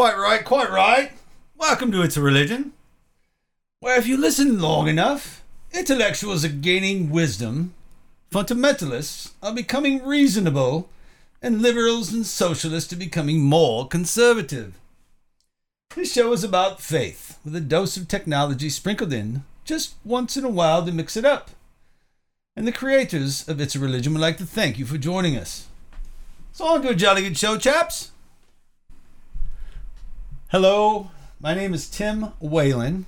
Quite right, quite right. Welcome to It's a Religion, where if you listen long enough, intellectuals are gaining wisdom, fundamentalists are becoming reasonable, and liberals and socialists are becoming more conservative. This show is about faith, with a dose of technology sprinkled in just once in a while to mix it up. And the creators of It's a Religion would like to thank you for joining us. So on to a jolly good show, chaps. Hello, my name is Tim Whalen,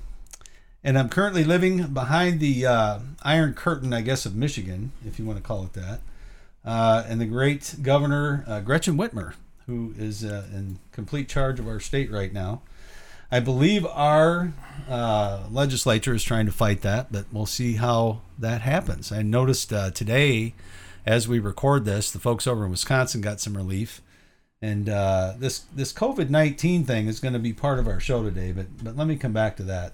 and I'm currently living behind the uh, Iron Curtain, I guess, of Michigan, if you want to call it that, uh, and the great Governor uh, Gretchen Whitmer, who is uh, in complete charge of our state right now. I believe our uh, legislature is trying to fight that, but we'll see how that happens. I noticed uh, today, as we record this, the folks over in Wisconsin got some relief and uh, this this COVID nineteen thing is going to be part of our show today, but but let me come back to that.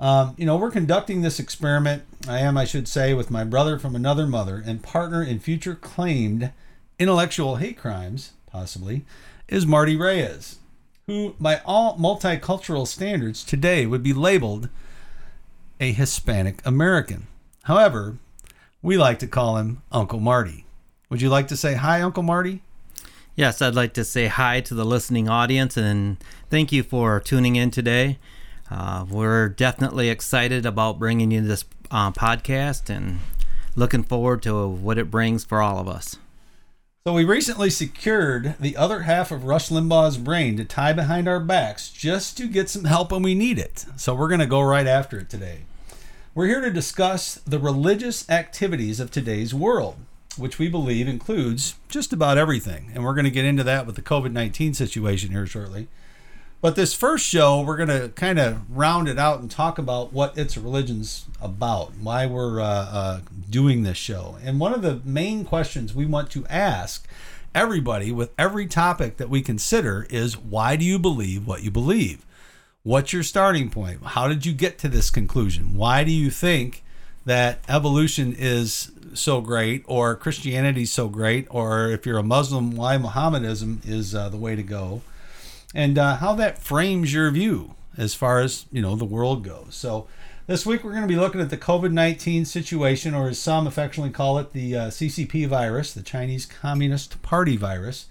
Um, you know, we're conducting this experiment. I am, I should say, with my brother from another mother and partner in future claimed intellectual hate crimes, possibly, is Marty Reyes, who, by all multicultural standards, today would be labeled a Hispanic American. However, we like to call him Uncle Marty. Would you like to say hi, Uncle Marty? Yes, I'd like to say hi to the listening audience and thank you for tuning in today. Uh, we're definitely excited about bringing you this uh, podcast and looking forward to what it brings for all of us. So, we recently secured the other half of Rush Limbaugh's brain to tie behind our backs just to get some help when we need it. So, we're going to go right after it today. We're here to discuss the religious activities of today's world which we believe includes just about everything. And we're going to get into that with the COVID 19 situation here shortly. But this first show, we're going to kind of round it out and talk about what It's Religion's about, why we're uh, uh, doing this show. And one of the main questions we want to ask everybody with every topic that we consider is why do you believe what you believe? What's your starting point? How did you get to this conclusion? Why do you think that evolution is so great or Christianity is so great or if you're a Muslim why Mohammedanism is uh, the way to go. And uh, how that frames your view as far as you know the world goes. So this week we're going to be looking at the COVID-19 situation or as some affectionately call it the uh, CCP virus the Chinese Communist Party virus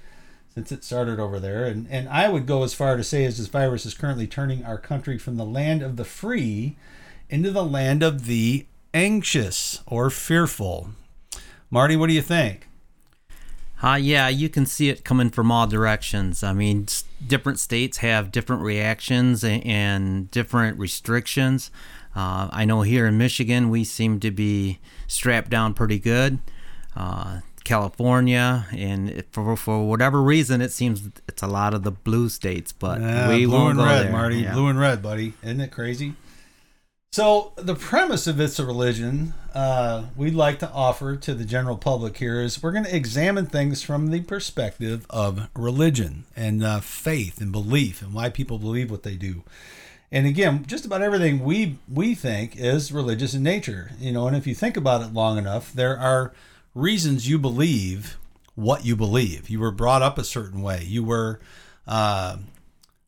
since it started over there. And, and I would go as far to say as this virus is currently turning our country from the land of the free into the land of the anxious or fearful. Marty, what do you think? Uh, yeah, you can see it coming from all directions. I mean, different states have different reactions and different restrictions. Uh, I know here in Michigan, we seem to be strapped down pretty good. Uh, California, and for for whatever reason, it seems it's a lot of the blue states. But we blue won't and go red, there. Marty. Yeah. Blue and red, buddy. Isn't it crazy? So the premise of it's a religion uh, we'd like to offer to the general public here is we're going to examine things from the perspective of religion and uh, faith and belief and why people believe what they do. And again, just about everything we we think is religious in nature, you know. And if you think about it long enough, there are reasons you believe what you believe. You were brought up a certain way. You were uh,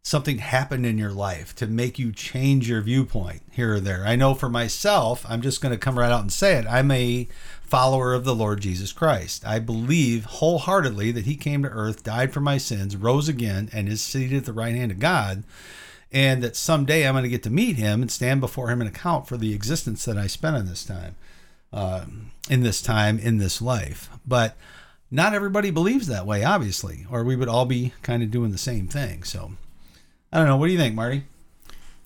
something happened in your life to make you change your viewpoint here or there. I know for myself, I'm just going to come right out and say it. I'm a follower of the Lord Jesus Christ. I believe wholeheartedly that he came to earth, died for my sins, rose again, and is seated at the right hand of God. And that someday I'm going to get to meet him and stand before him and account for the existence that I spent in this time, uh, in this time, in this life. But not everybody believes that way, obviously, or we would all be kind of doing the same thing. So, I don't know. What do you think, Marty?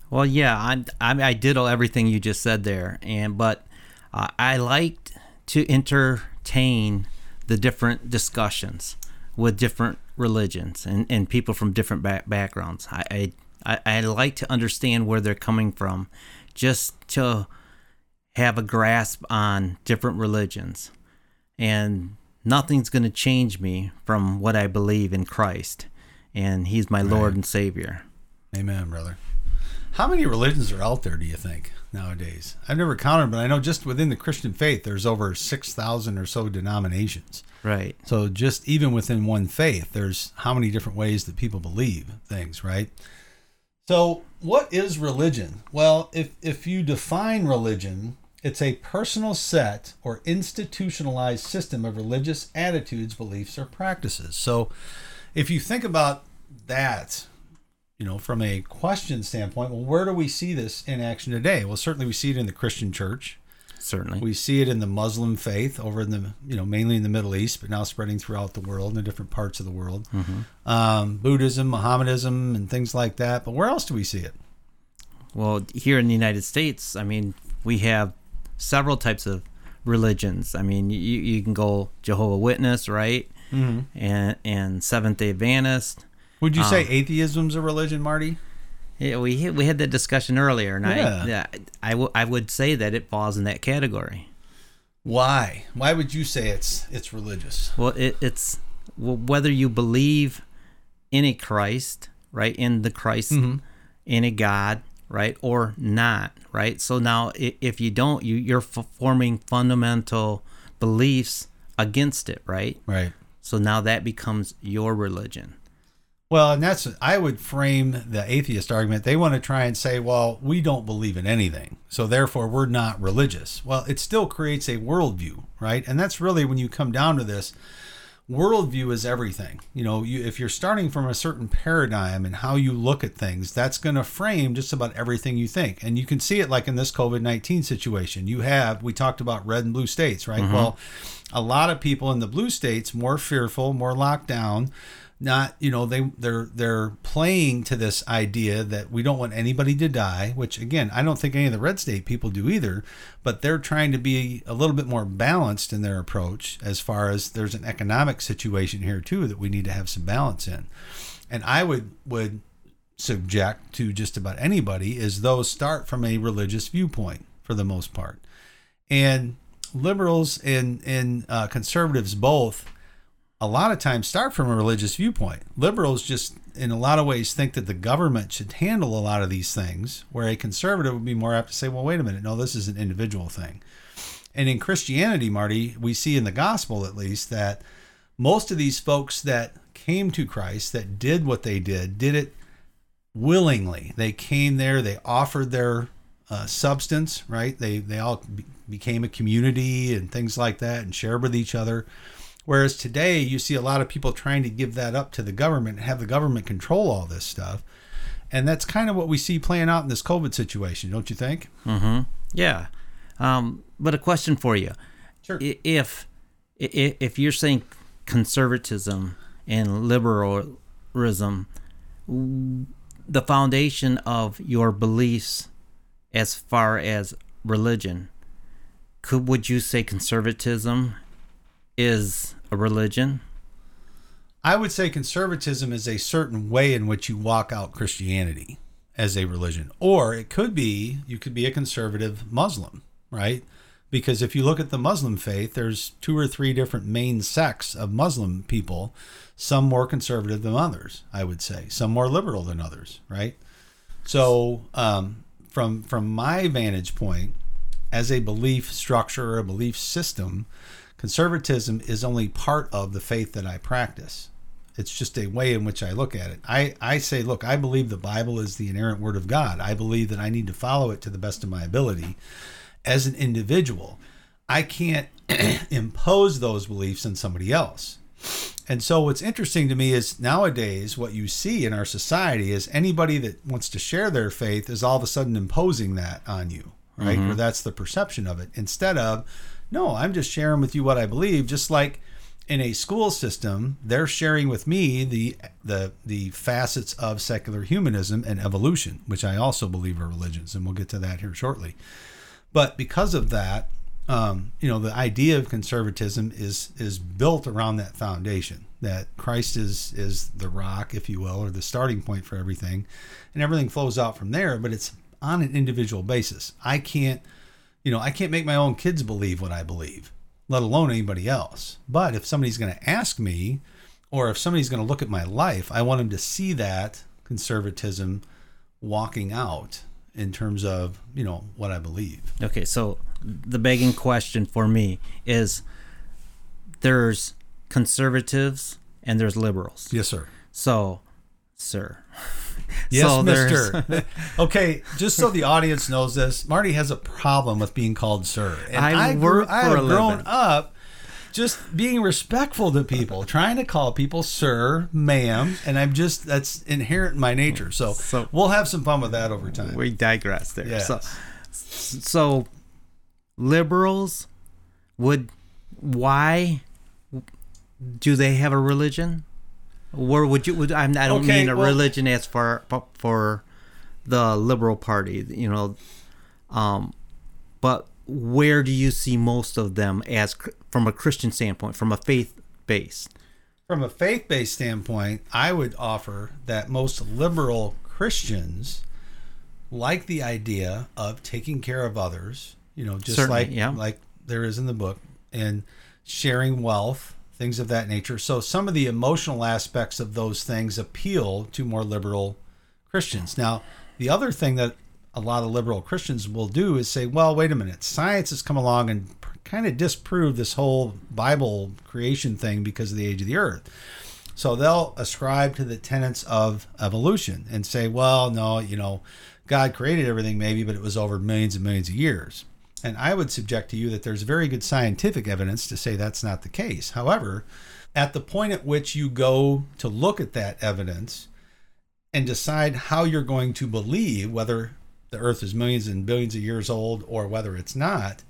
Well, yeah, I, I, I did all everything you just said there, and but uh, I liked to entertain the different discussions with different religions and, and people from different back, backgrounds. I, I I I like to understand where they're coming from, just to have a grasp on different religions, and nothing's going to change me from what I believe in Christ, and He's my Lord and Savior. Amen, brother. How many religions are out there, do you think, nowadays? I've never counted, but I know just within the Christian faith, there's over 6,000 or so denominations. Right. So just even within one faith, there's how many different ways that people believe things, right? So what is religion? Well, if, if you define religion, it's a personal set or institutionalized system of religious attitudes, beliefs, or practices. So if you think about that, you know, from a question standpoint, well, where do we see this in action today? Well, certainly we see it in the Christian church. Certainly. We see it in the Muslim faith over in the, you know, mainly in the Middle East, but now spreading throughout the world in the different parts of the world. Um, Buddhism, Mohammedanism, and things like that. But where else do we see it? Well, here in the United States, I mean, we have several types of religions. I mean, you, you can go Jehovah Witness, right? Mm-hmm. And and Seventh Day Adventist. Would you say atheism's a religion, Marty? Yeah, we had- we had that discussion earlier, and Yeah. I yeah, I, w- I would say that it falls in that category. Why? Why would you say it's it's religious? Well, it, it's well, whether you believe in a Christ, right, in the Christ, Mm-hmm. in a God, right, or not, right. So now, if you don't, you you're f- forming fundamental beliefs against it, right. Right. So now that becomes your religion. Well, and that's I would frame the atheist argument. They want to try and say, well, we don't believe in anything, so therefore we're not religious. Well, it still creates a worldview, right? And that's really when you come down to this, worldview is everything. You know, you, if you're starting from a certain paradigm and how you look at things, that's going to frame just about everything you think. And you can see it like in this COVID 19 situation. You have, we talked about red and blue states, right? Mm-hmm. Well, a lot of people in the blue states more fearful, more locked down. Not, you know, they they're they're playing to this idea that we don't want anybody to die, which again, I don't think any of the red state people do either, but they're trying to be a little bit more balanced in their approach as far as there's an economic situation here too that we need to have some balance in. And I would would subject to just about anybody is those start from a religious viewpoint for the most part. And liberals and, and uh, conservatives both a lot of times start from a religious viewpoint. Liberals just, in a lot of ways, think that the government should handle a lot of these things, where a conservative would be more apt to say, well, wait a minute, no, this is an individual thing. And in Christianity, Marty, we see in the gospel at least that most of these folks that came to Christ, that did what they did, did it willingly. They came there, they offered their uh, substance, right? They they all be- became a community and things like that, and shared with each other. Whereas today, you see a lot of people trying to give that up to the government and have the government control all this stuff, and that's kind of what we see playing out in this COVID situation, don't you think? Yeah. Um, but a question for you. Sure. If if you're saying conservatism and liberalism, the foundation of your beliefs as far as religion, could would you say conservatism is a religion? I would say conservatism is a certain way in which you walk out Christianity as a religion. Or it could be you could be a conservative Muslim, right? Because if you look at the Muslim faith, there's two or three different main sects of Muslim people, some more conservative than others, I would say, some more liberal than others, right? So, um, from from my vantage point, as a belief structure or a belief system, conservatism is only part of the faith that I practice. It's just a way in which I look at it. I, I say, look, I believe the Bible is the inerrant word of God. I believe that I need to follow it to the best of my ability as an individual. I can't impose those beliefs on somebody else. And so what's interesting to me is nowadays what you see in our society is anybody that wants to share their faith is all of a sudden imposing that on you, right? Mm-hmm. Or that's the perception of it. Instead of, no, I'm just sharing with you what I believe, just like in a school system, they're sharing with me the the the facets of secular humanism and evolution, which I also believe are religions, and we'll get to that here shortly. But because of that, um, you know, the idea of conservatism is is built around that foundation that Christ is is the rock, if you will, or the starting point for everything, and everything flows out from there. But it's on an individual basis. I can't, you know, I can't make my own kids believe what I believe, let alone anybody else. But if somebody's going to ask me, or if somebody's going to look at my life, I want them to see that conservatism walking out in terms of you know what I believe. Okay, so the begging question for me is there's conservatives and there's liberals. Yes, sir. So, sir. Yes, So Mister. okay, just so the audience knows this, Marty has a problem with being called sir. And I grew, work I have grown up just being respectful to people, trying to call people sir, ma'am, and I'm just that's inherent in my nature. So, So- we'll have some fun with that over time. we digress there. Yes. So, so liberals would why do they have a religion? Where would you? Would I'm, don't Okay, mean a well- religion as for for the liberal party, you know, um, but where do you see most of them as from a Christian standpoint, from a faith base? From a faith based standpoint, I would offer that most liberal Christians like the idea of taking care of others, you know, just Certainly, like yeah. like there is in the book, and sharing wealth, things of that nature. So some of the emotional aspects of those things appeal to more liberal Christians. Now, the other thing that a lot of liberal Christians will do is say, well, wait a minute, science has come along and kind of disproved this whole Bible creation thing because of the age of the earth. So they'll ascribe to the tenets of evolution and say, well, no, you know, God created everything maybe, but it was over millions and millions of years. And I would subject to you that there's very good scientific evidence to say that's not the case. However, at the point at which you go to look at that evidence and decide how you're going to believe whether the earth is millions and billions of years old or whether it's not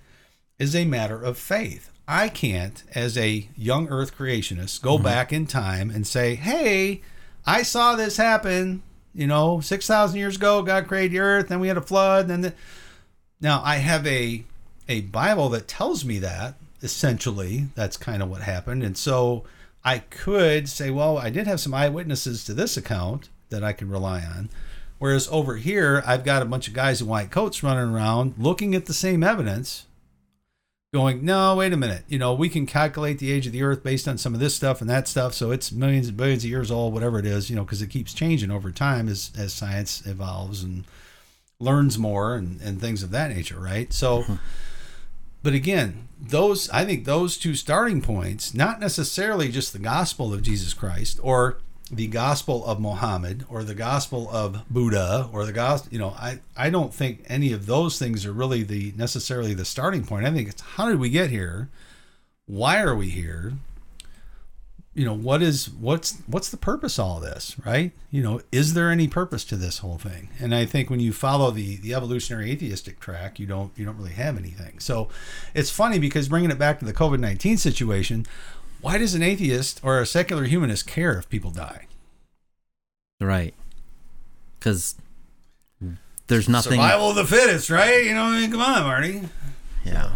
is a matter of faith. I can't, as a young earth creationist, go mm-hmm. back in time and say, hey, I saw this happen, you know, 6,000 years ago, God created the earth, then we had a flood, then the... Now, I have a a Bible that tells me that essentially that's kind of what happened. And so I could say, well, I did have some eyewitnesses to this account that I can rely on. Whereas over here, I've got a bunch of guys in white coats running around looking at the same evidence, going, no, wait a minute. You know, we can calculate the age of the earth based on some of this stuff and that stuff. So it's millions and billions of years old, whatever it is, you know, because it keeps changing over time as, as science evolves and learns more and, and things of that nature, right? So, mm-hmm. but again, those, I think those two starting points, not necessarily just the gospel of Jesus Christ or the gospel of Muhammad or the gospel of Buddha or the gospel, you know, I, I don't think any of those things are really the necessarily the starting point. I think it's how did we get here? Why are we here? You know, what is what's what's the purpose of all this, right? You know, is there any purpose to this whole thing? And I think when you follow the the evolutionary atheistic track, you don't you don't really have anything. So it's funny because bringing it back to the COVID-19 situation, why does an atheist or a secular humanist care if people die? Right. Because there's nothing. Survival of the fittest, right? You know, I mean, come on, Marty. Yeah.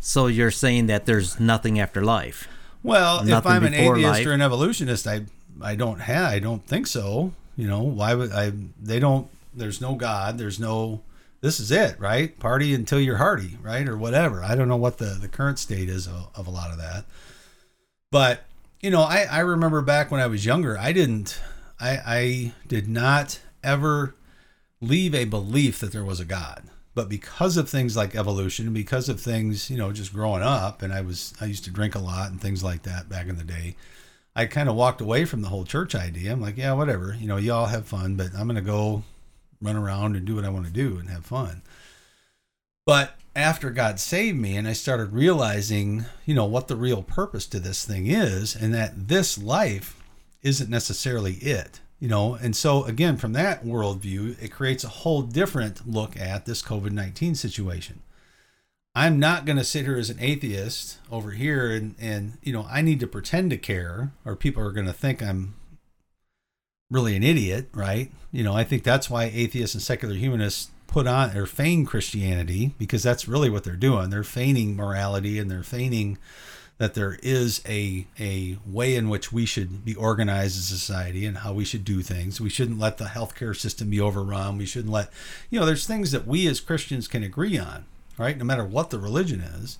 So you're saying that there's nothing after life. Well, if I'm an atheist life. or an evolutionist, I I don't have I don't think so. You know, why would I they don't there's no God, there's no this is it, right? Party until you're hearty, right? Or whatever. I don't know what the, the current state is of, of a lot of that. But, you know, I, I remember back when I was younger, I didn't I I did not ever leave a belief that there was a God. But because of things like evolution, because of things, you know, just growing up, and I was I used to drink a lot and things like that back in the day, I kind of walked away from the whole church idea. I'm like, yeah, whatever, you know, y'all have fun, but I'm gonna go run around and do what I want to do and have fun. But after God saved me and I started realizing, you know, what the real purpose to this thing is, and that this life isn't necessarily it, you know. And so, again, from that worldview, it creates a whole different look at this COVID 19 situation. I'm not going to sit here as an atheist over here and, and, you know, I need to pretend to care, or people are going to think I'm really an idiot, right? You know, I think that's why atheists and secular humanists put on or feign Christianity because that's really what they're doing. They're feigning morality and they're feigning that there is a a way in which we should be organized as a society and how we should do things. We shouldn't let the healthcare system be overrun. We shouldn't let you know, there's things that we as Christians can agree on, right? No matter what the religion is.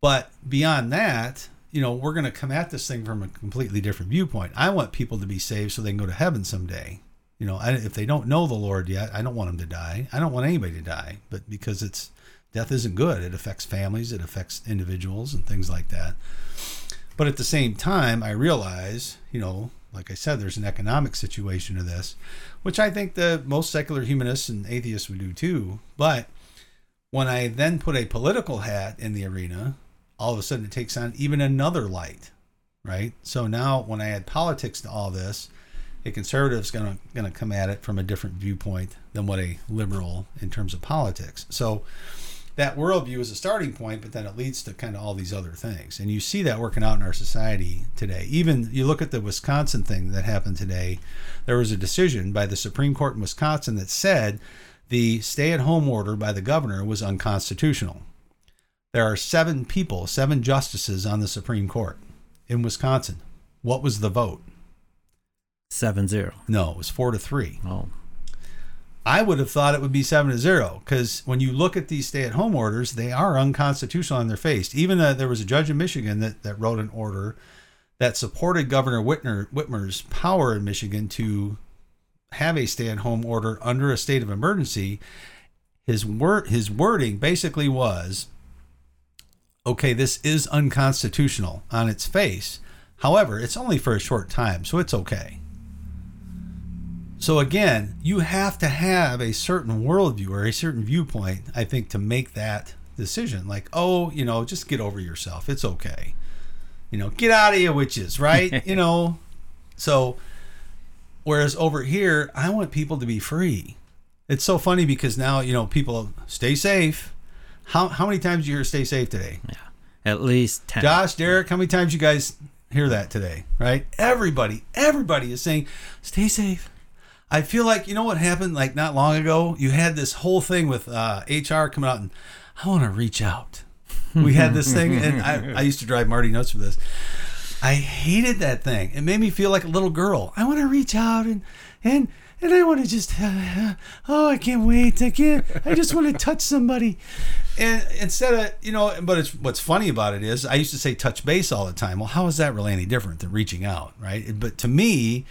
But beyond that, you know, we're going to come at this thing from a completely different viewpoint. I want people to be saved so they can go to heaven someday. You know, I, if they don't know the Lord yet, I don't want them to die. I don't want anybody to die, but because it's death isn't good. It affects families, it affects individuals, and things like that. But at the same time, I realize, you know, like I said, there's an economic situation to this, which I think the most secular humanists and atheists would do too. But when I then put a political hat in the arena, all of a sudden it takes on even another light, right? So now when I add politics to all this, a conservative's going to come at it from a different viewpoint than what a liberal in terms of politics. So that worldview is a starting point, but then it leads to kind of all these other things. And you see that working out in our society today. Even you look at the Wisconsin thing that happened today, there was a decision by the Supreme Court in Wisconsin that said the stay at home order by the governor was unconstitutional. There are seven people, seven justices on the Supreme Court in Wisconsin. What was the vote? Seven zero. No, it was four to three. Oh, I would have thought it would be seven to zero because when you look at these stay-at-home orders, they are unconstitutional on their face. Even uh, there was a judge in Michigan that, that wrote an order that supported Governor Whitmer, Whitmer's power in Michigan to have a stay-at-home order under a state of emergency. His word, his wording basically was, "Okay, this is unconstitutional on its face. However, it's only for a short time, so it's okay." So again, you have to have a certain worldview or a certain viewpoint, I think, to make that decision. Like, oh, you know, just get over yourself. It's okay. You know, get out of your witches, right? you know. So whereas over here, I want people to be free. It's so funny because now, you know, people stay safe. How how many times you hear stay safe today? yeah. At least ten. Josh, Derek, how many times you guys hear that today? Right? Everybody, everybody is saying, stay safe. I feel like you know what happened like not long ago. You had this whole thing with uh, HR coming out and I want to reach out. We had this thing, and I, I used to drive Marty nuts for this. I hated that thing. It made me feel like a little girl. I want to reach out and and and I want to just uh, oh I can't wait. I can't. I just want to touch somebody. And instead of you know, but it's what's funny about it is I used to say touch base all the time. Well, how is that really any different than reaching out, right? But to me,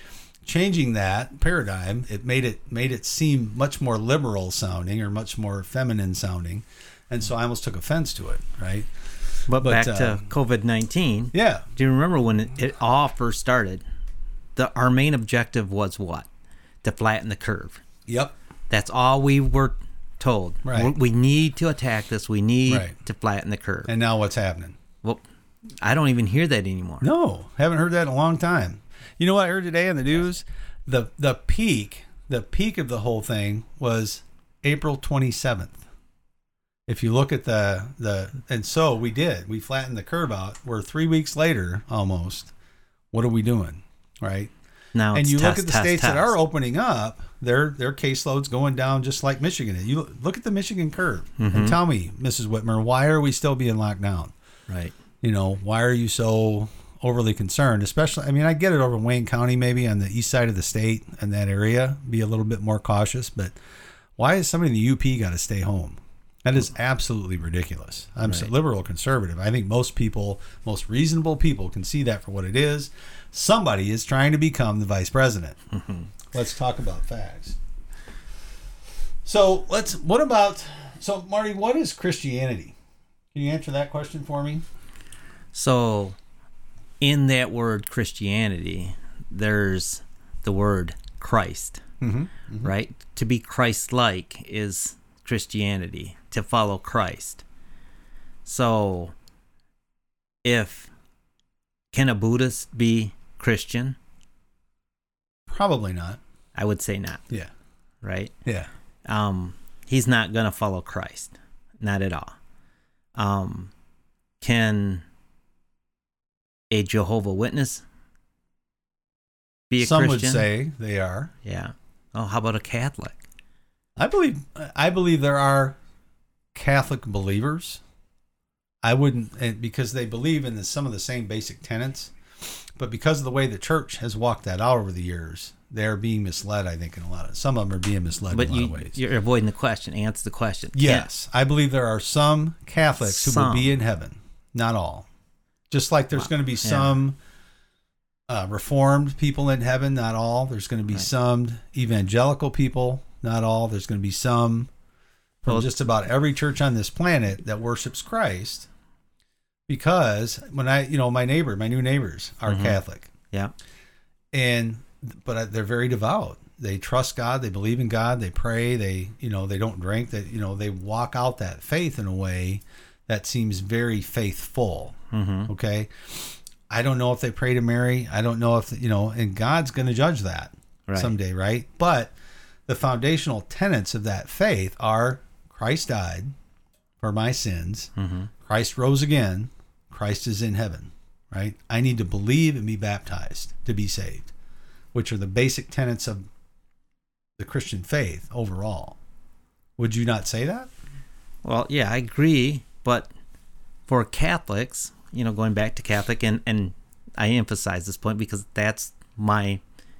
changing that paradigm, it made it made it seem much more liberal sounding or much more feminine sounding, and so I almost took offense to it, right? But, But, back uh, to COVID nineteen. Yeah, Do you remember when it, it all first started? The our main objective was what? To flatten the curve. yep, That's all we were told. Right. We- We need to attack this. We need Right. to flatten the curve. and now what's happening? well, I don't even hear that anymore. No, haven't heard that in a long time. You know what I heard today on the news? The the peak, the peak of the whole thing was April 27th. If you look at the the and so we did. We flattened the curve out. We're 3 weeks later almost. What are we doing? Right? Now and you test, look at the test, states that are opening up, their their caseloads going down just like Michigan. You look at the Michigan curve Mm-hmm. and tell me, Mrs. Whitmer, why are we still being locked down? right. you know, why are you so overly concerned? Especially, I mean, I get it over in Wayne County, maybe on the east side of the state and that area, be a little bit more cautious. But why is somebody in the UP got to stay home? That is absolutely ridiculous. I'm so Right. liberal conservative. I think most people, most reasonable people, can see that for what it is. Somebody is trying to become the vice president. Mm-hmm. Let's talk about facts. So let's. What about? So Marty, what is Christianity? Can you answer that question for me? So, in that word Christianity, there's the word Christ, Mm-hmm. right? To be Christ like is Christianity, to follow Christ. So, if can a Buddhist be Christian? Probably not. I would say not, Yeah. right? Yeah. um, he's not going to follow Christ, not at all. Um, can a Jehovah Witness be a Some Christian? would say they are. yeah. Oh, how about a Catholic? I believe. I believe there are Catholic believers. I wouldn't, and because they believe in the, some of the same basic tenets, but because of the way the church has walked that out over the years, they're being misled. I think in a lot of some of them are being misled But in a lot you, of ways. you're avoiding the question. Answer the question. Yes, I believe there are some Catholics who will be in heaven. Not all. Just like there's going to be Yeah. some uh, reformed people in heaven, not all. There's going to be Right. some evangelical people, not all. There's going to be some from Well- just about every church on this planet that worships Christ. Because when I, you know, my neighbor, my new neighbors are Mhm. Catholic, Yeah. and but I- they're very devout. They trust God. They believe in God. They pray. They, you know, they don't drink. That you know, they walk out that faith in a way that seems very faithful. Mm-hmm. Okay. I don't know if they pray to Mary. I don't know if, you know, and God's going to judge that Right. someday, right? But the foundational tenets of that faith are Christ died for my sins, Mm-hmm. Christ rose again, Christ is in heaven, right? I need to believe and be baptized to be saved, which are the basic tenets of the Christian faith overall. Would you not say that? Well, yeah, I agree, but for Catholics, you know, going back to Catholic, and and I emphasize this point because that's my,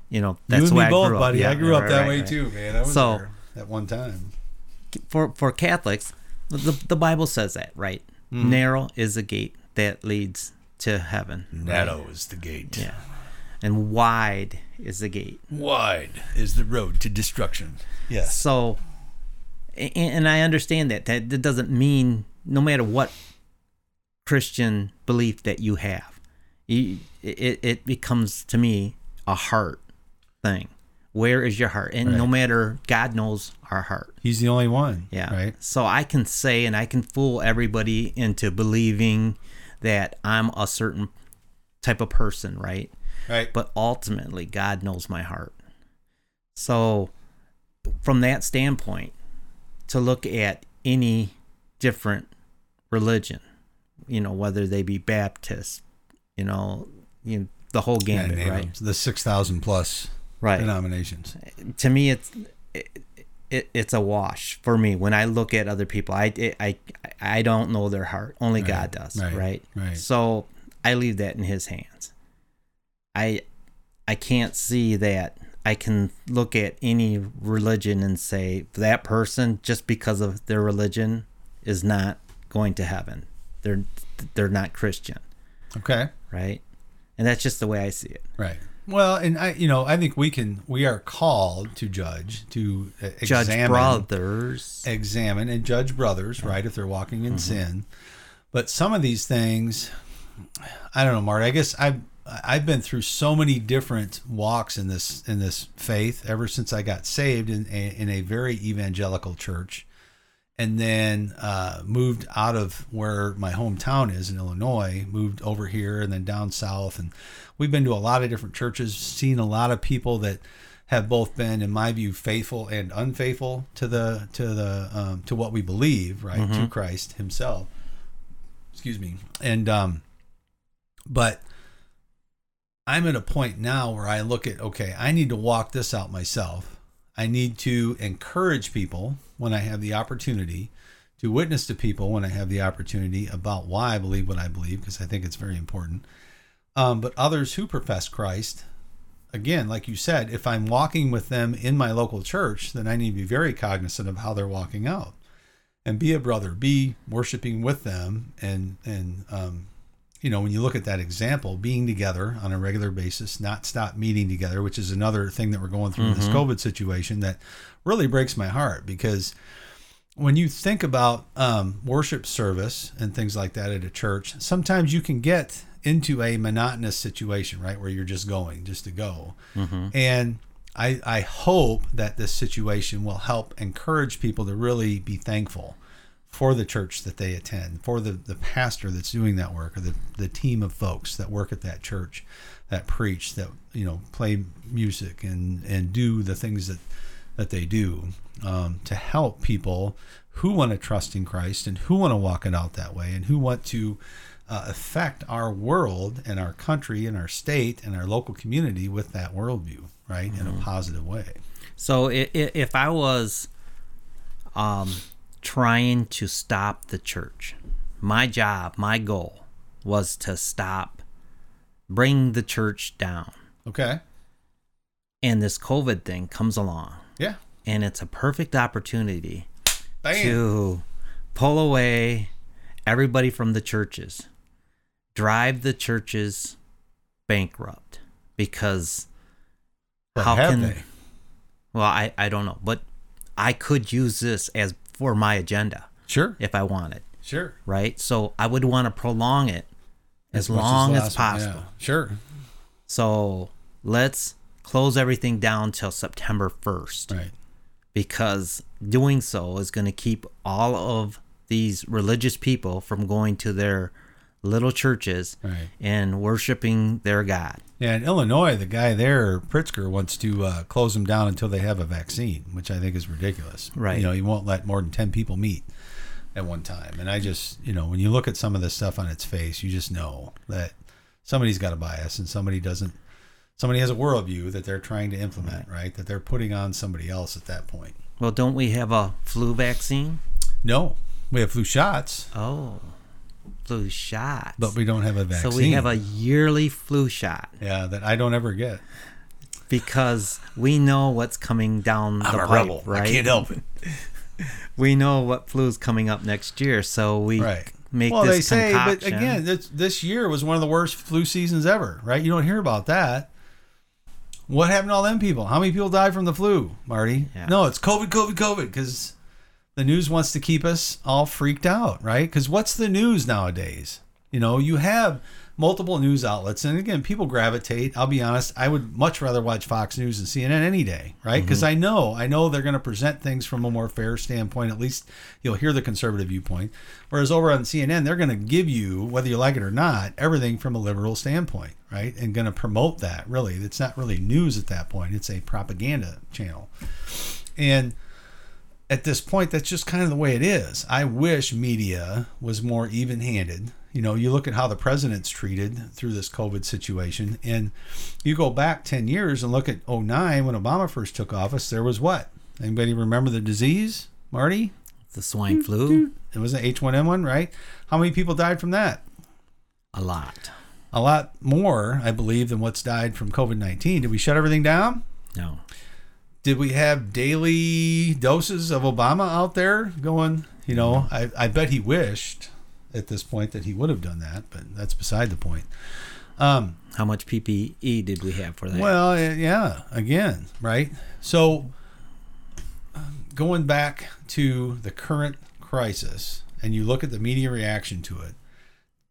you know, that's you and where me I both, grew up. buddy. Yeah, I grew up that right, way right. too, man. I was So- there at one time. For for Catholics, the the Bible says that, right? Mm-hmm. Narrow is the gate that leads to heaven. Narrow is the gate. Yeah, and wide is the gate. Wide is the road to destruction. Yes. So, a- and I understand that. That that doesn't mean no matter what Christian belief that you have, you, it it becomes to me a heart thing. Where is your heart? And no matter God knows our heart. He's the only one. Yeah. Right. So I can say and I can fool everybody into believing that I'm a certain type of person, right? Right. but ultimately God knows my heart. So from that standpoint, to look at any different religion, you know, whether they be Baptist, you know, you know, the whole Yeah, gambit, name right? them. The six thousand plus Right. denominations. To me, it's it, it, it's a wash for me when I look at other people. I it, I I don't know their heart. Only Right, God does, right, right? right. So I leave that in His hands. I I can't see that I can look at any religion and say that person just because of their religion is not going to heaven. They're they're not Christian, Okay. right? And that's just the way I see it. Right. Well, and I, you know, I think we can, we are called to judge, to Judge examine, brothers. examine and judge brothers, right? If they're walking in mm-hmm. sin. But some of these things, I don't know, Marty. I guess I've I've been through so many different walks in this in this faith ever since I got saved in a, in a very evangelical church, and then uh, moved out of where my hometown is in Illinois, moved over here, and then down south, and we've been to a lot of different churches, seen a lot of people that have both been, in my view, faithful and unfaithful to the to the um, to what we believe, right, to Christ Himself. Excuse me, and um, but I'm at a point now where I look at okay, I need to walk this out myself. I need to encourage people when I have the opportunity to witness to people when I have the opportunity about why I believe what I believe because I think it's very important. Um, but others who profess Christ, again, like you said, if I'm walking with them in my local church, then I need to be very cognizant of how they're walking out and be a brother, be worshiping with them. And, and, um, you know, when you look at that example, being together on a regular basis, not stop meeting together, which is another thing that we're going through in this COVID situation that really breaks my heart because when you think about um, worship service and things like that at a church, sometimes you can get into a monotonous situation, right, where you're just going just to go. And I, I hope that this situation will help encourage people to really be thankful for the church that they attend, for the, the pastor that's doing that work, or the, the team of folks that work at that church, that preach, that you know play music and and do the things that that they do um, to help people who want to trust in Christ and who want to walk it out that way and who want to uh, affect our world and our country and our state and our local community with that worldview, right, in a positive way. So i- i- if I was um, trying to stop the church, my job, my goal was to stop, bring the church down. Okay. And this COVID thing comes along, Yeah. and it's a perfect opportunity Bam. to pull away everybody from the churches, drive the churches bankrupt, because But how can they? well I I don't know, but I could use this as for my agenda Sure, if I wanted, sure. right? So I would want to prolong it as, much long as, last one, yeah. possible. Sure. So let's close everything down till September 1st Right. because doing so is going to keep all of these religious people from going to their little churches Right. and worshiping their God. Yeah, in Illinois, the guy there, Pritzker, wants to uh, close them down until they have a vaccine, which I think is ridiculous. Right. You know, he won't let more than 10 people meet at one time. And I just, you know, when you look at some of this stuff on its face, you just know that somebody's got a bias and somebody doesn't, somebody has a worldview that they're trying to implement, right? That they're putting on somebody else at that point. Well, don't we have a flu vaccine? No, we have flu shots, Oh, flu shots. but we don't have a vaccine. so we have a yearly flu shot Yeah, that I don't ever get. because we know what's coming down the pipe, right? I can't help it. we know what flu's coming up next year, so we Right. make well, they this say, but again, this, this year was one of the worst flu seasons ever, right? You don't hear about that. What happened to all them people? How many people died from the flu, Marty? Yeah. No, it's COVID, COVID, COVID, because the news wants to keep us all freaked out, right? Because what's the news nowadays? You know, you have multiple news outlets, and again, people gravitate. I'll be honest, I would much rather watch Fox News and CNN any day, right? Because mm-hmm. I know, I know they're going to present things from a more fair standpoint. At least you'll hear the conservative viewpoint. Whereas over on CNN, they're going to give you, whether you like it or not, everything from a liberal standpoint, right? And going to promote that. Really, it's not really news at that point; it's a propaganda channel, and at this point, that's just kind of the way it is. I wish media was more even handed. You know, you look at how the president's treated through this COVID situation, and you go back 10 years and look at 09 when Obama first took office, there was what? Anybody remember the disease, Marty? the swine flu, It was an H1N1, right? How many people died from that? a lot. A lot more, I believe, than what's died from COVID 19. Did we shut everything down? No, did we have daily doses of Obama out there going? You know, I, I bet he wished at this point that he would have done that, but that's beside the point. Um, how much PPE did we have for that? well, yeah, again, right? So going back to the current crisis, and you look at the media reaction to it,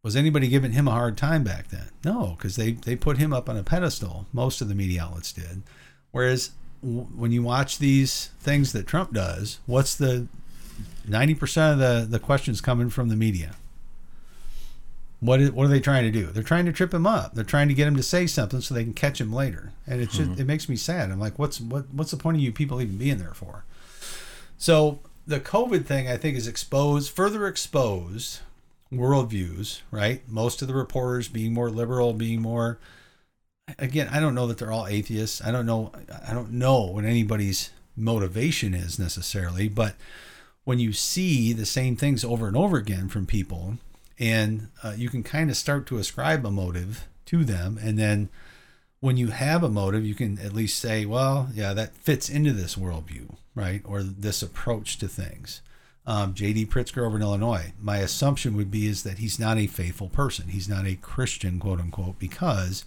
was anybody giving him a hard time back then? No, because they, they put him up on a pedestal. Most of the media outlets did. Whereas when you watch these things that Trump does, what's the 90% of the, the questions coming from the media? What is, what are they trying to do? They're trying to trip him up. They're trying to get him to say something so they can catch him later. And it's just, mm-hmm. it makes me sad. I'm like, what's what what's the point of you people even being there for? So the COVID thing, I think, is exposed, further exposed worldviews, right? Most of the reporters being more liberal, being more. Again, I don't know that they're all atheists. I don't know. I don't know what anybody's motivation is necessarily, but when you see the same things over and over again from people, and uh, you can kind of start to ascribe a motive to them, and then when you have a motive, you can at least say, well, yeah, that fits into this worldview, right? Or this approach to things. Um, J.B. Pritzker over in Illinois, my assumption would be is that he's not a faithful person. He's not a Christian, quote unquote, because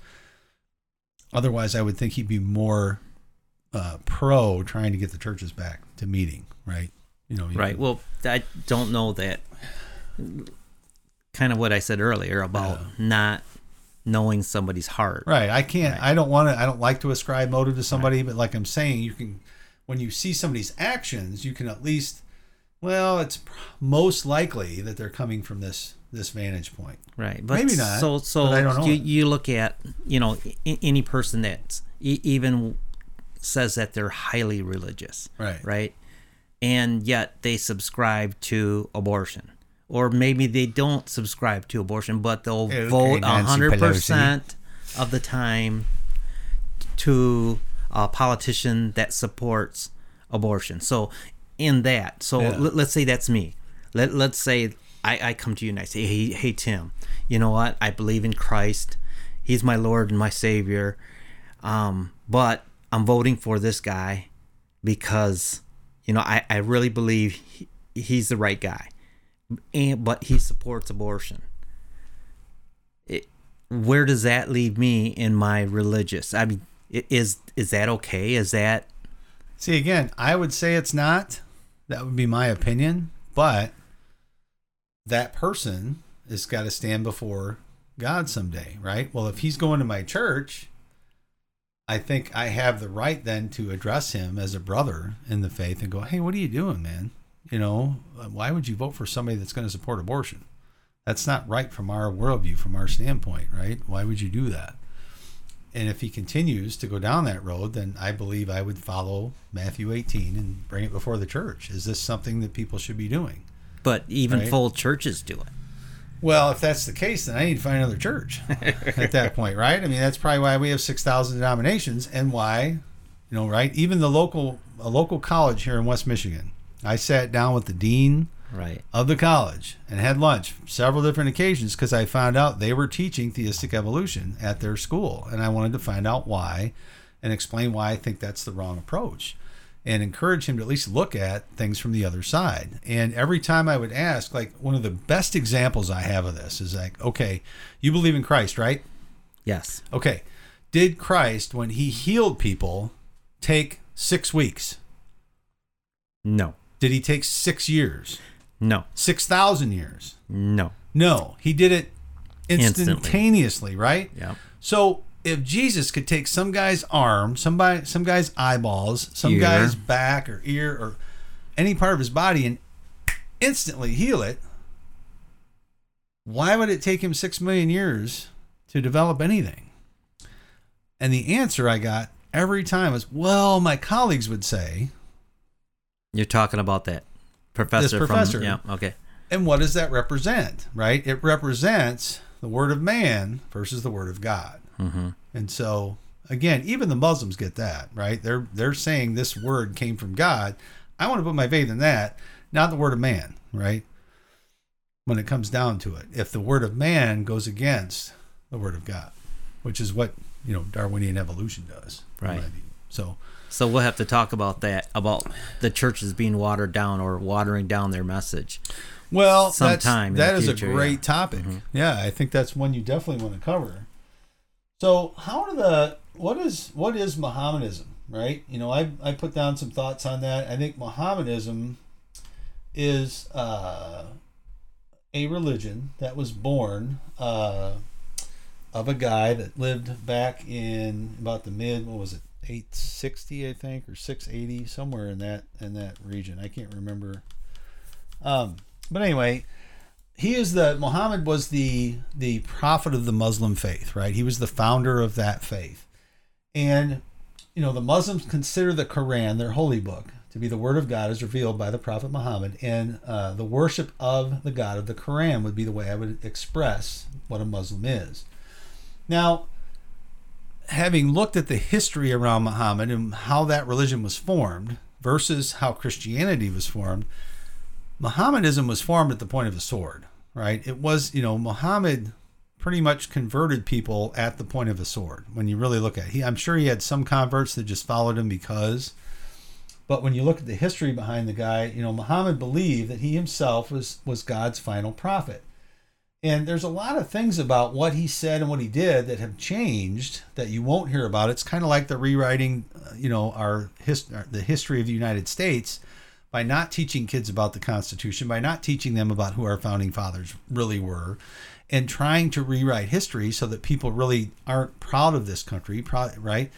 otherwise I would think he'd be more uh, pro trying to get the churches back to meeting, right? You know, you right. Well, I don't know that. Kind of what I said earlier about not knowing somebody's heart. Right. I can't. Right. I don't want to. I don't like to ascribe motive to somebody, but like I'm saying, you can. When you see somebody's actions, you can at least. Well, it's most likely that they're coming from this this vantage point. Right, but Maybe not, So, so I don't know you you look at you know I- any person that e- even says that they're highly religious, Right. right, and yet they subscribe to abortion, or maybe they don't subscribe to abortion, but they'll Okay, vote Nancy hundred percent of the time to a politician that supports abortion. So in that, so Yeah. let, let's say that's me. Let let's say I, I come to you and I say, hey, hey Tim, you know what? I believe in Christ. He's my Lord and my Savior. Um, but I'm voting for this guy because you know I, I really believe he, he's the right guy. And but he supports abortion. It, where does that leave me in my religious? I mean, is is that okay? Is that See, again, I would say it's not. That would be my opinion. But that person has got to stand before God someday, right? Well, if he's going to my church, I think I have the right then to address him as a brother in the faith and go, hey, what are you doing, man? You know, why would you vote for somebody that's going to support abortion? That's not right from our worldview, from our standpoint, right? Why would you do that? And if he continues to go down that road, then I believe I would follow Matthew 18 and bring it before the church. Is this something that people should be doing? But even Right. full churches do it. Well, if that's the case, then I need to find another church at that point, right? I mean, that's probably why we have 6,000 denominations and why, you know, right? Even the local, a local college here in West Michigan, I sat down with the dean Right. of the college and had lunch several different occasions because I found out they were teaching theistic evolution at their school. And I wanted to find out why and explain why I think that's the wrong approach and encourage him to at least look at things from the other side. And every time I would ask, like one of the best examples I have of this is like, okay, you believe in Christ, right? Yes. Okay. Did Christ, when he healed people, take six weeks? No. Did he take six years? No. 6,000 years? No. No, he did it Instantly. instantaneously, right? Yeah. So if Jesus could take some guy's arm, somebody, some guy's eyeballs, some Ear. guy's back or ear or any part of his body and instantly heal it, why would it take him six million years to develop anything? And the answer I got every time was, well, my colleagues would say, You're talking about that professor, This professor. from yeah. Okay. And what does that represent, right? It represents the word of man versus the word of God. Mm-hmm. And so, again, even the Muslims get that, right? They're they're saying this word came from God. I want to put my faith in that, not the word of man, right? When it comes down to it, if the word of man goes against the word of God, which is what you know Darwinian evolution does, Right. So, So we'll have to talk about that about the churches being watered down or watering down their message. Well, that's, Sometime in that is future, a yeah. great topic. Yeah, I think that's one you definitely want to cover. So, how do the what is what is Mohammedanism, right? You know, I I put down some thoughts on that. I think Mohammedanism is uh, a religion that was born uh, of a guy that lived back in about the mid what was it 860 I think or 680 somewhere in that in that region. I can't remember. Um, but anyway, he is the Muhammad was the the prophet of the Muslim faith, right? He was the founder of that faith, and you know the Muslims consider the Quran their holy book to be the word of God as revealed by the Prophet Muhammad, and uh, the worship of the God of the Quran would be the way I would express what a Muslim is. Now, having looked at the history around Muhammad and how that religion was formed versus how Christianity was formed, Mohammedanism was formed at the point of the sword, right? It was, you know, Muhammad pretty much converted people at the point of a sword. When you really look at it, he, I'm sure he had some converts that just followed him because. But when you look at the history behind the guy, you know, Muhammad believed that he himself was was God's final prophet. And there's a lot of things about what he said and what he did that have changed that you won't hear about. It's kind of like the rewriting, uh, you know, our his, our- the history of the United States by not teaching kids about the Constitution, by not teaching them about who our founding fathers really were, and trying to rewrite history so that people really aren't proud of this country, right?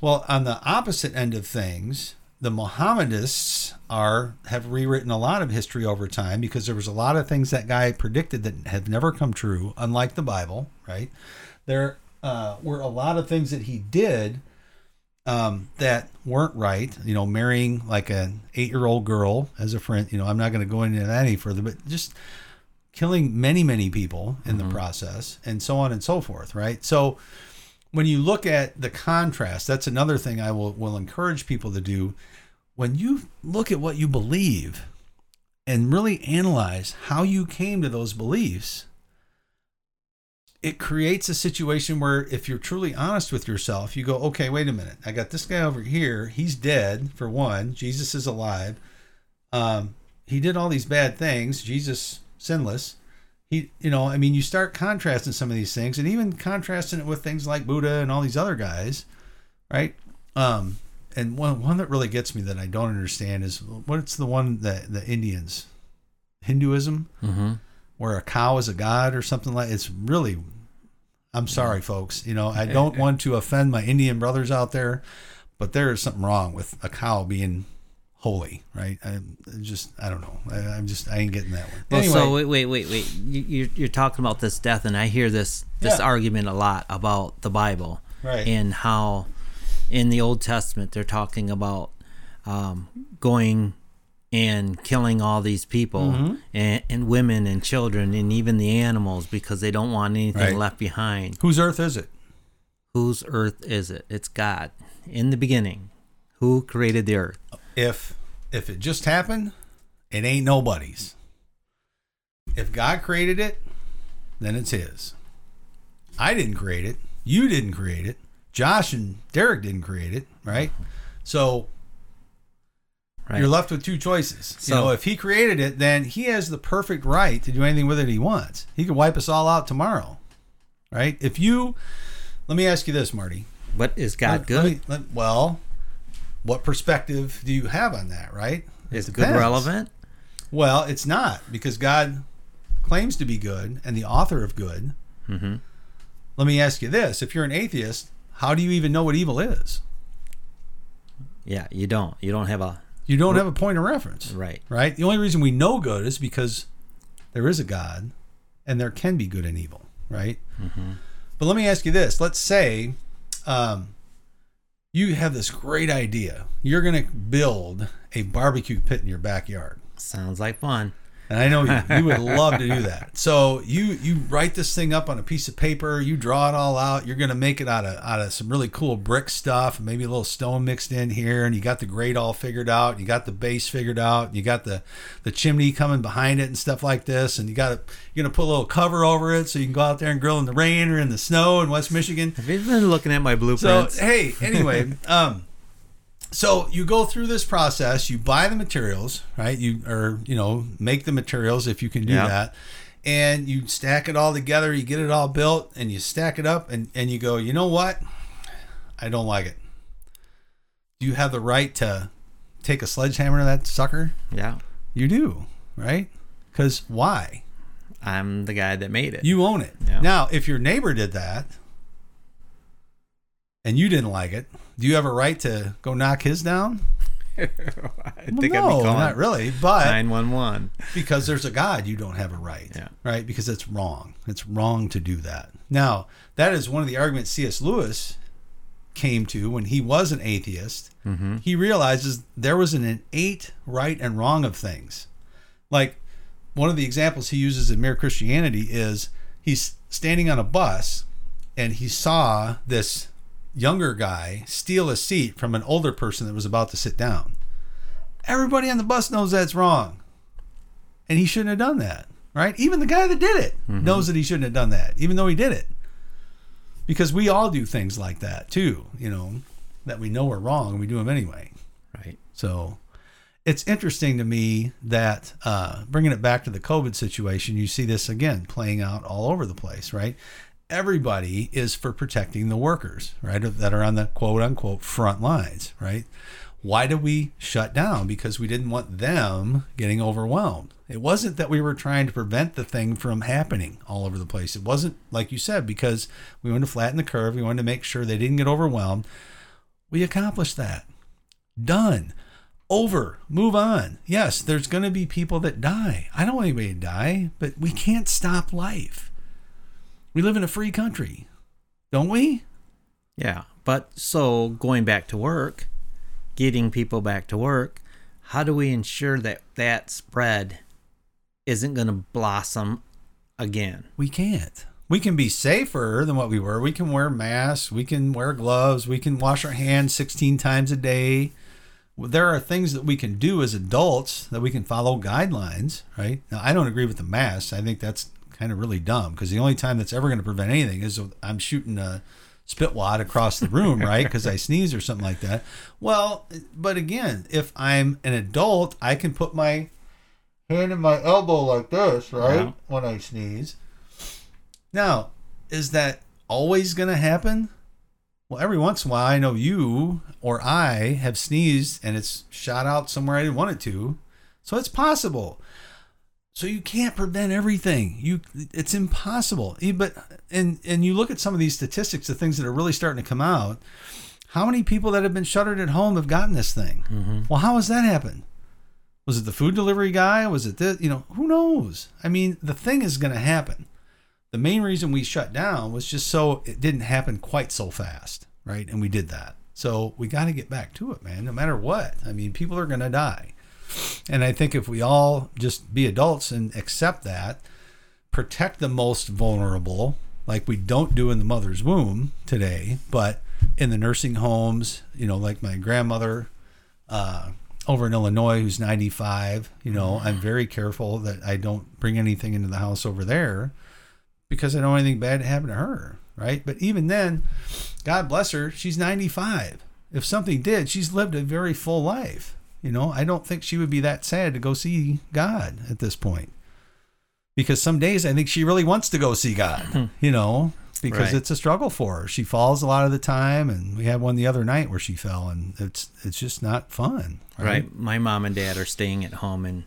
Well, on the opposite end of things, the Mohammedists are have rewritten a lot of history over time because there was a lot of things that guy predicted that have never come true, unlike the Bible, right? There uh, were a lot of things that he did um, that weren't right. You know, marrying like an eight-year-old girl as a friend. You know, I'm not going to go into that any further, but just killing many, many people in the process, and so on and so forth. Right. So when you look at the contrast, that's another thing I will will encourage people to do. When you look at what you believe and really analyze how you came to those beliefs, it creates a situation where if you're truly honest with yourself, you go, okay, wait a minute. I got this guy over here. He's dead, for one. Jesus is alive. Um, he did all these bad things. Jesus, sinless. he, you know, I mean, you start contrasting some of these things, and even contrasting it with things like Buddha and all these other guys, right? Um, and one one that really gets me that I don't understand is what's the one that the Indians, Hinduism, Mm-hmm. Where a cow is a god or something like. It's really, I'm sorry, folks. You know, I don't want to offend my Indian brothers out there, but there is something wrong with a cow being holy, right? I just, I don't know. I, I'm just, I ain't getting that one. Well, Anyway, so wait, wait, wait, wait. You, you're, you're talking about this death, and I hear this this Yeah. argument a lot about the Bible Right. and how in the Old Testament they're talking about um, going and killing all these people Mm-hmm. and, and women and children and even the animals because they don't want anything Right. left behind. whose earth is it? Whose earth is it? It's God. In the beginning, who created the earth? if if it just happened, it ain't nobody's. If God created it, then it's his. I didn't create it. You didn't create it. Josh and Derek didn't create it, right? So Right. you're left with two choices. you So- know, if he created it, then he has the perfect right to do anything with it he wants. He could wipe us all out tomorrow, right? If you, let me ask you this, Marty. What is God Let- good? let me- let- well, what perspective do you have on that, right? It is good relevant? Well, it's not because God claims to be good and the author of good. Mm-hmm. Let me ask you this: If you're an atheist, how do you even know what evil is? Yeah, you don't. You don't have a You don't have a point of reference, right. right? The only reason we know good is because there is a God, and there can be good and evil, right? But let me ask you this: Let's say um, you have this great idea. You're going to build a barbecue pit in your backyard. Sounds like fun. And I know you, you would love to do that. So you you write this thing up on a piece of paper, you draw it all out. You're gonna make it out of out of some really cool brick stuff, maybe a little stone mixed in here, and you got the grade all figured out. You got the base figured out. You got the the chimney coming behind it and stuff like this. And you got. You're gonna put a little cover over it so you can go out there and grill in the rain or in the snow in West Michigan. Have you been looking at my blueprint. So hey, anyway, um, so you go through this process. You buy the materials, right? You or you know make the materials if you can do Yeah. that, and you stack it all together. You get it all built, and you stack it up, and and you go. You know what? I don't like it. Do you have the right to take a sledgehammer to that sucker? yeah, You do, right? Because why? I'm the guy that made it. You own it. Yeah. Now, if your neighbor did that and you didn't like it, do you have a right to go knock his down? I Well, think no, I'd be calling not really. But nine one one. because there's a God, you don't have a right. Yeah. Right? Because it's wrong. It's wrong to do that. Now, that is one of the arguments C.S. Lewis came to when he was an atheist. Mm-hmm. He realizes there was an innate right and wrong of things. Like one of the examples he uses in Mere Christianity is he's standing on a bus and he saw this younger guy steal a seat from an older person that was about to sit down. Everybody on the bus knows that's wrong. And he shouldn't have done that, right? Even the guy that did it knows that he shouldn't have done that, even though he did it. Because we all do things like that too, you know, that we know are wrong and we do them anyway. Right. So it's interesting to me that uh, bringing it back to the COVID situation, you see this again playing out all over the place, right? Everybody is for protecting the workers, right, that are on the quote unquote front lines, right? Why did we shut down? Because we didn't want them getting overwhelmed. It wasn't that we were trying to prevent the thing from happening all over the place. It wasn't, like you said, because we wanted to flatten the curve. We wanted to make sure they didn't get overwhelmed. We accomplished that. Done. Over. Move on. Yes, there's going to be people that die. I don't want anybody to die, but we can't stop life. We live in a free country, don't we? Yeah. But so going back to work, getting people back to work, how do we ensure that that spread isn't going to blossom again? We can't. We can be safer than what we were. We can wear masks. We can wear gloves. We can wash our hands 16 times a day. There are things that we can do as adults that we can follow guidelines, right? Now, I don't agree with the masks. I think that's kind of really dumb because the only time that's ever going to prevent anything is if I'm shooting a spit wad across the room, right? Because I sneeze or something like that. Well, but again, if I'm an adult, I can put my hand in my elbow like this, right? Yeah. When I sneeze. Now, is that always going to happen? Well, every once in a while, I know you or I have sneezed and it's shot out somewhere I didn't want it to. So it's possible. So you can't prevent everything. You, it's impossible. But and and you look at some of these statistics, the things that are really starting to come out. How many people that have been shuttered at home have gotten this thing? Mm-hmm. Well, how has that happened? Was it the food delivery guy? Was it this? You know, who knows? I mean, the thing is going to happen. The main reason we shut down was just so it didn't happen quite so fast, right? And we did that. So we got to get back to it, man, no matter what. I mean, people are going to die. And I think if we all just be adults and accept that, protect the most vulnerable, like we don't do in the mother's womb today, but in the nursing homes, you know, like my grandmother uh, over in Illinois who's 95, you know, I'm very careful that I don't bring anything into the house over there because I don't want anything bad to happen to her, right? But even then, God bless her, she's 95. If something did, she's lived a very full life. You know, I don't think she would be that sad to go see God at this point. Because some days I think she really wants to go see God, you know, because Right. it's a struggle for her. She falls a lot of the time and we had one the other night where she fell and it's it's just not fun. right my mom and dad are staying at home and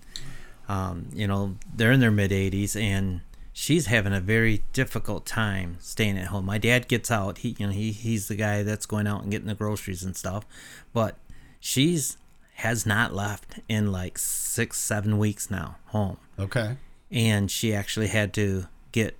um, you know they're in their mid 80s and she's having a very difficult time staying at home my dad gets out he you know he, he's the guy that's going out and getting the groceries and stuff but she's has not left in like six seven weeks now home Okay. and she actually had to get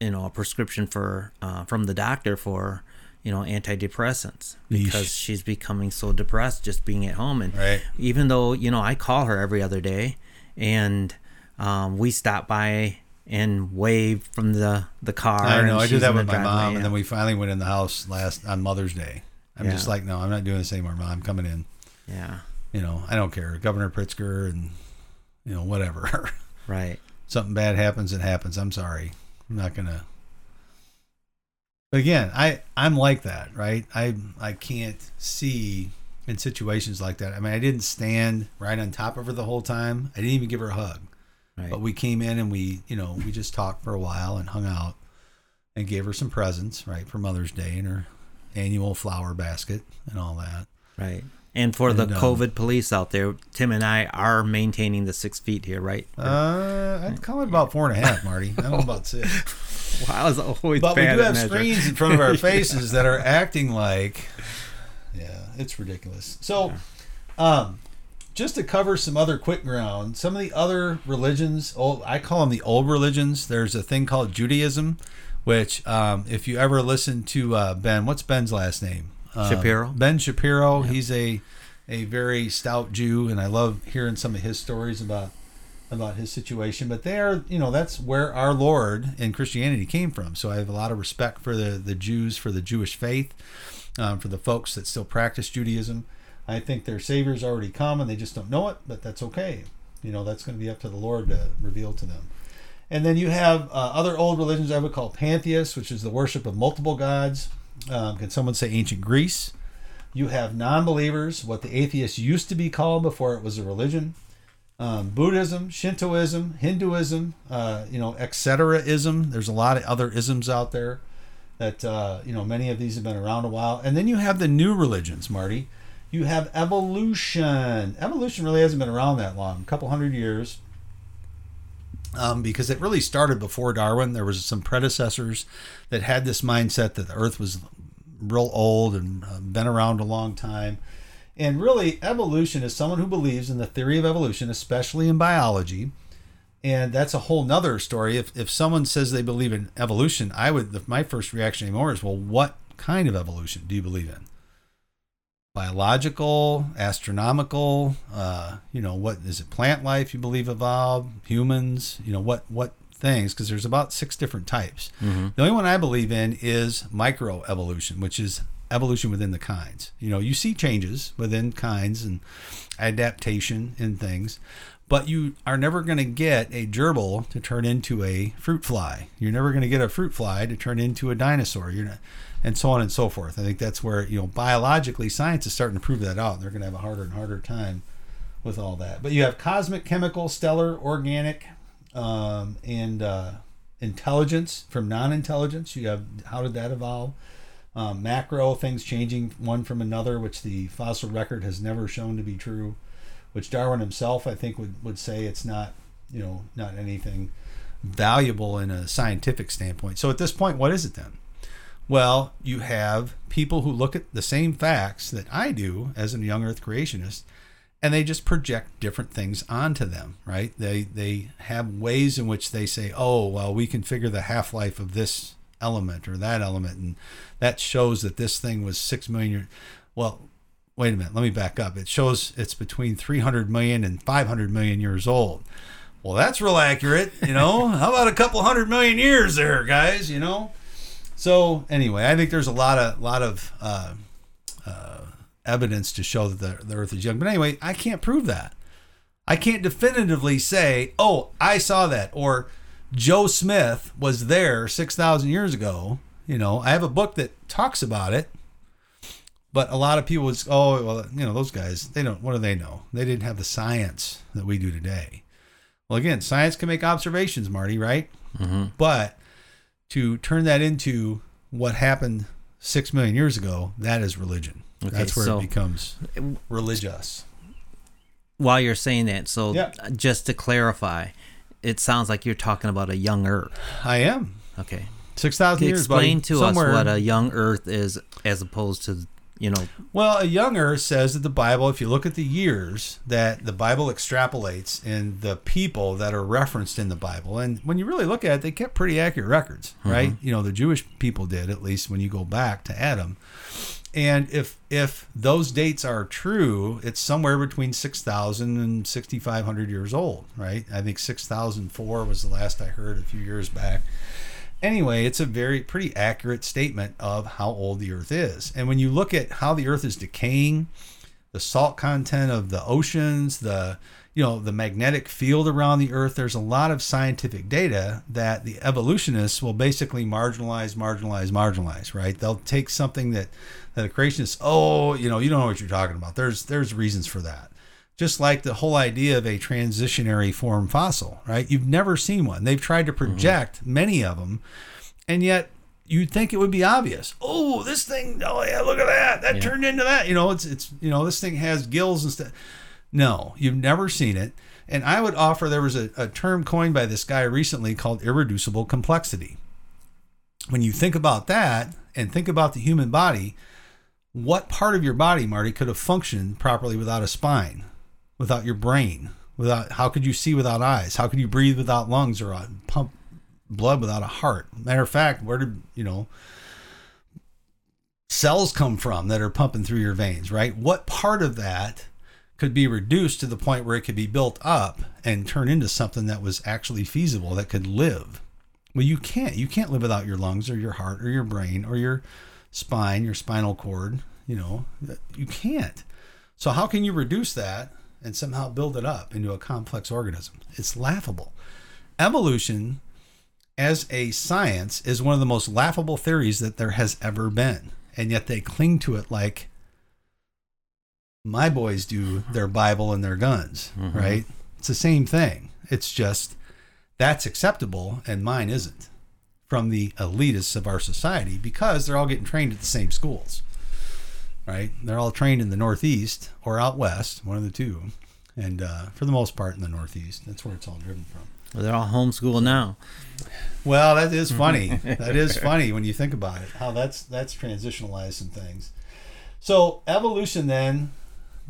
you know a prescription for uh, from the doctor for you know antidepressants because Yeesh. she's becoming so depressed just being at home and Right. even though you know I call her every other day and um, we stop by and wave from the the car I know. and I she's that with my mom, and then we finally went in the house last on Mother's Day. I'm Yeah. just like, no, I'm not doing this anymore, mom. I'm coming in. yeah You know, I don't care. Governor Pritzker and you know whatever. right Something bad happens, it happens. I'm sorry. I'm not gonna. But again, I I'm like that, right? I I can't see in situations like that. I mean, I didn't stand right on top of her the whole time. I didn't even give her a hug. right But we came in and we, you know, we just talked for a while and hung out and gave her some presents, right, for Mother's Day and her annual flower basket and all that. right and for the And, um, COVID police out there Tim and I are maintaining the six feet here right Uh, I'd call it about four and a half, Marty. I don't know about six. wow, was always But we do have measuring. screens in front of our faces that are acting like, yeah, it's ridiculous. So, um, just to cover some other quick ground, some of the other religions, old, I call them the old religions. There's a thing called Judaism, which, um, if you ever listen to uh, Ben, what's Ben's last name? Um, Shapiro. Ben Shapiro. He's a a very stout Jew, and I love hearing some of his stories about about his situation. But they are, you know, that's where our Lord and Christianity came from. So I have a lot of respect for the the Jews, for the Jewish faith, um, for the folks that still practice Judaism. I think their Savior's already come, and they just don't know it. But that's okay. You know, that's going to be up to the Lord to reveal to them. And then you have uh, other old religions I would call pantheists, which is the worship of multiple gods. Um, can someone say ancient Greece? You have non-believers, what the atheists used to be called before it was a religion. Um, Buddhism, Shintoism, Hinduism, uh, you know, etc.ism. There's a lot of other isms out there that uh, you know many of these have been around a while. And then you have the new religions, Marty. You have evolution. Evolution really hasn't been around that long, a couple hundred years um, because it really started before Darwin. There was some predecessors that had this mindset that the Earth was real old and uh, been around a long time. And really, evolution is someone who believes in the theory of evolution, especially in biology. And that's a whole nother story. If, if someone says they believe in evolution, I would, my first reaction anymore is, well, what kind of evolution do you believe in? Biological, astronomical, uh, you know, what is it plant life you believe evolved, humans, you know, what what things because there's about six different types. The only one I believe in is microevolution, which is evolution within the kinds. You know, you see changes within kinds and adaptation in things, but you are never going to get a gerbil to turn into a fruit fly. You're never going to get a fruit fly to turn into a dinosaur. You're not, and so on and so forth. I think that's where you know biologically science is starting to prove that out. They're going to have a harder and harder time with all that. But you have cosmic, chemical, stellar, organic, um, and uh, intelligence from non-intelligence. You have how did that evolve? Um, macro things changing one from another, which the fossil record has never shown to be true. Which Darwin himself, I think, would would say it's not, you know, not anything valuable in a scientific standpoint. So at this point, what is it then? Well, you have people who look at the same facts that I do as a young Earth creationist, and they just project different things onto them, right? They they have ways in which they say, "Oh, well, we can figure the half life of this element or that element, and that shows that this thing was six million years." Well, wait a minute. Let me back up. It shows it's between 300 million and 500 million years old. Well, that's real accurate, you know. How about a couple hundred million years there, guys? You know. So anyway, I think there's a lot of lot of uh, uh, evidence to show that the, the Earth is young. But anyway, I can't prove that. I can't definitively say, "Oh, I saw that," or Joe Smith was there six thousand years ago. You know, I have a book that talks about it, but a lot of people would, oh, well, you know, those guys, they don't. What do they know? They didn't have the science that we do today. Well, again, science can make observations, Marty, right? Mm-hmm. But to turn that into what happened six million years ago, that is religion. Okay, That's where so- it becomes religious. While you're saying that, so just to clarify, it sounds like you're talking about a young Earth. I am Okay. six thousand years. Explain buddy. to Somewhere- us what a young Earth is, as opposed to you know. Well, a younger says that the Bible, if you look at the years that the Bible extrapolates and the people that are referenced in the Bible, and when you really look at it, they kept pretty accurate records, mm-hmm. right? You know, the Jewish people did, at least when you go back to Adam. And if if those dates are true, it's somewhere between 6,000 and 6,500 years old, right? I think 6,004 was the last I heard a few years back anyway, it's a very pretty accurate statement of how old the Earth is. And when you look at how the Earth is decaying, the salt content of the oceans, the you know the magnetic field around the Earth, there's a lot of scientific data that the evolutionists will basically marginalize, marginalize, marginalize. Right? They'll take something that that the creationists, oh, you know, you don't know what you're talking about. There's there's reasons for that just like the whole idea of a transitionary form fossil, right? You've never seen one. They've tried to mm-hmm. project many of them, and yet you'd think it would be obvious. Oh, this thing! Oh yeah, look at that! That Yeah. turned into that. You know, it's it's you know this thing has gills and stuff. No, you've never seen it. And I would offer there was a, a term coined by this guy recently called irreducible complexity. When you think about that and think about the human body, what part of your body, Marty, could have functioned properly without a spine? Without your brain without how could you see without eyes? How could you breathe without lungs or pump blood without a heart? Matter of fact where did you know cells come from that are pumping through your veins right? What part of that could be reduced to the point where it could be built up and turn into something that was actually feasible that could live? Well you can't. You can't live without your lungs or your heart or your brain or your spine your spinal cord you know you can't. So how can you reduce that and somehow build it up into a complex organism? It's laughable. Evolution as a science is one of the most laughable theories that there has ever been. And yet they cling to it like my boys do their Bible and their guns, Mhm. right? It's the same thing. It's just that's acceptable and mine isn't from the elitists of our society because they're all getting trained at the same schools right? They're all trained in the Northeast or out West, one of the two. And uh, for the most part in the Northeast. That's where it's all driven from. Well, they're all homeschooled now. Well, that is funny. that is funny when you think about it. How that's that's transitionalized some things. So evolution then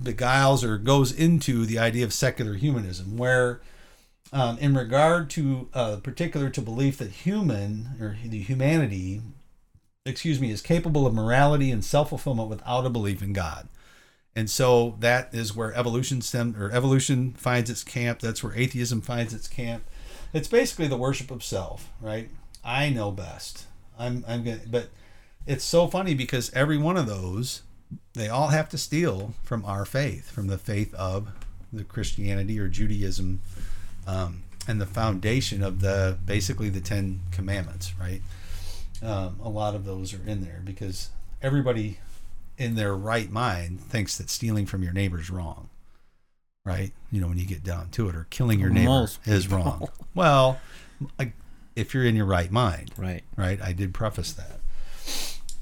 beguiles or goes into the idea of secular humanism, where um, in regard to uh, particular to belief that human or the humanity, excuse me, is capable of morality and self fulfillment without a belief in God. And so that is where evolution stem or evolution finds its camp. That's where atheism finds its camp. It's basically the worship of self, right? I know best. I'm I'm gonna but it's so funny because every one of those they all have to steal from our faith, from the faith of the Christianity or Judaism, um, and the foundation of the basically the Ten Commandments, right? Um, a lot of those are in there because everybody in their right mind thinks that stealing from your neighbor is wrong, right? You know, when you get down to it, or killing your neighbor Most is people. wrong. Well, I, if you're in your right mind, Right. right? I did preface that.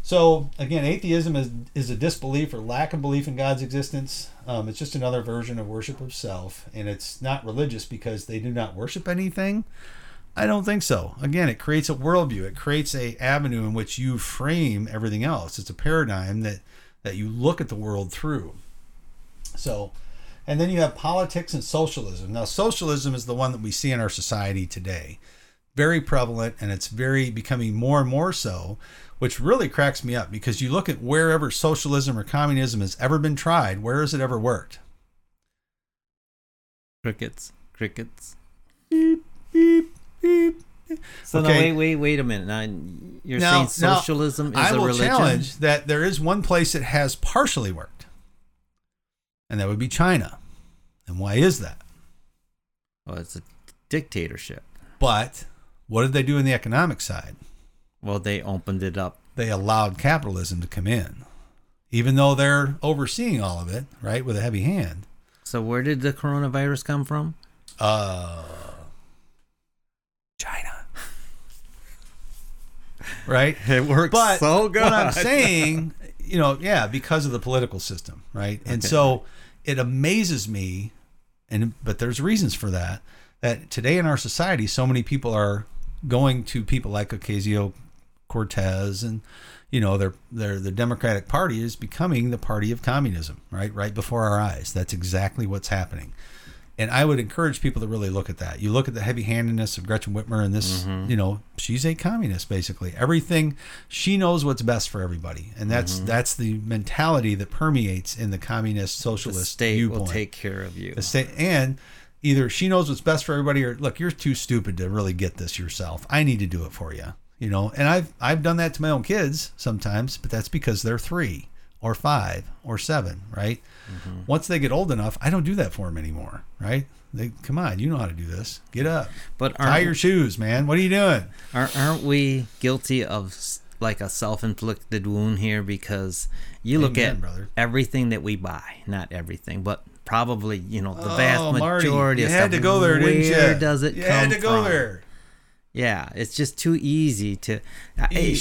So again, atheism is is a disbelief or lack of belief in God's existence. Um, it's just another version of worship of self, and it's not religious because they do not worship anything. I don't think so. Again, it creates a worldview. It creates a avenue in which you frame everything else. It's a paradigm that that you look at the world through. So, and then you have politics and socialism. Now, socialism is the one that we see in our society today. Very prevalent, and it's very becoming more and more so, which really cracks me up because you look at wherever socialism or communism has ever been tried, where has it ever worked? Crickets. Crickets. Beep, beep, beep. So no, Okay. wait, wait, wait a minute. Now you're Now- saying now, socialism is I a will challenge that there is one place that has partially worked, and that would be China. And why is that? Well, it's a dictatorship. But what did they do in the economic side? Well, they opened it up. They allowed capitalism to come in, even though they're overseeing all of it, right, with a heavy hand. So where did the coronavirus come from? Uh, China. right? It works But what I'm saying, you know, yeah, because of the political system, right? And Okay. so it amazes me, and but there's reasons for that. That today in our society, so many people are going to people like Ocasio Cortez, and you know, their their the Democratic Party is becoming the party of communism, right? Right before our eyes. That's exactly what's happening. And I would encourage people to really look at that. You look at the heavy-handedness of Gretchen Whitmer and this, mm-hmm. you know, she's a communist basically. Everything she knows what's best for everybody, and that's mm-hmm. that's the mentality that permeates in the communist socialist the state viewpoint. will take care of you. the state and either she knows what's best for everybody, or look, you're too stupid to really get this yourself. I need to do it for you, you know. And I've I've done that to my own kids sometimes, but that's because they're three or five or seven, right? Mm-hmm. Once they get old enough, I don't do that for them anymore, right? They come on, you know how to do this. Get up, But tie your shoes, man. What are you doing? aren't aren't we guilty of like a self-inflicted wound here? Because you look Amen, at brother. everything that we buy, not everything, but probably you know the Oh, vast Marty, majority you of had stuff. to go there, Where didn't you? does it you come had to go from? there. Yeah, it's just too easy to. I.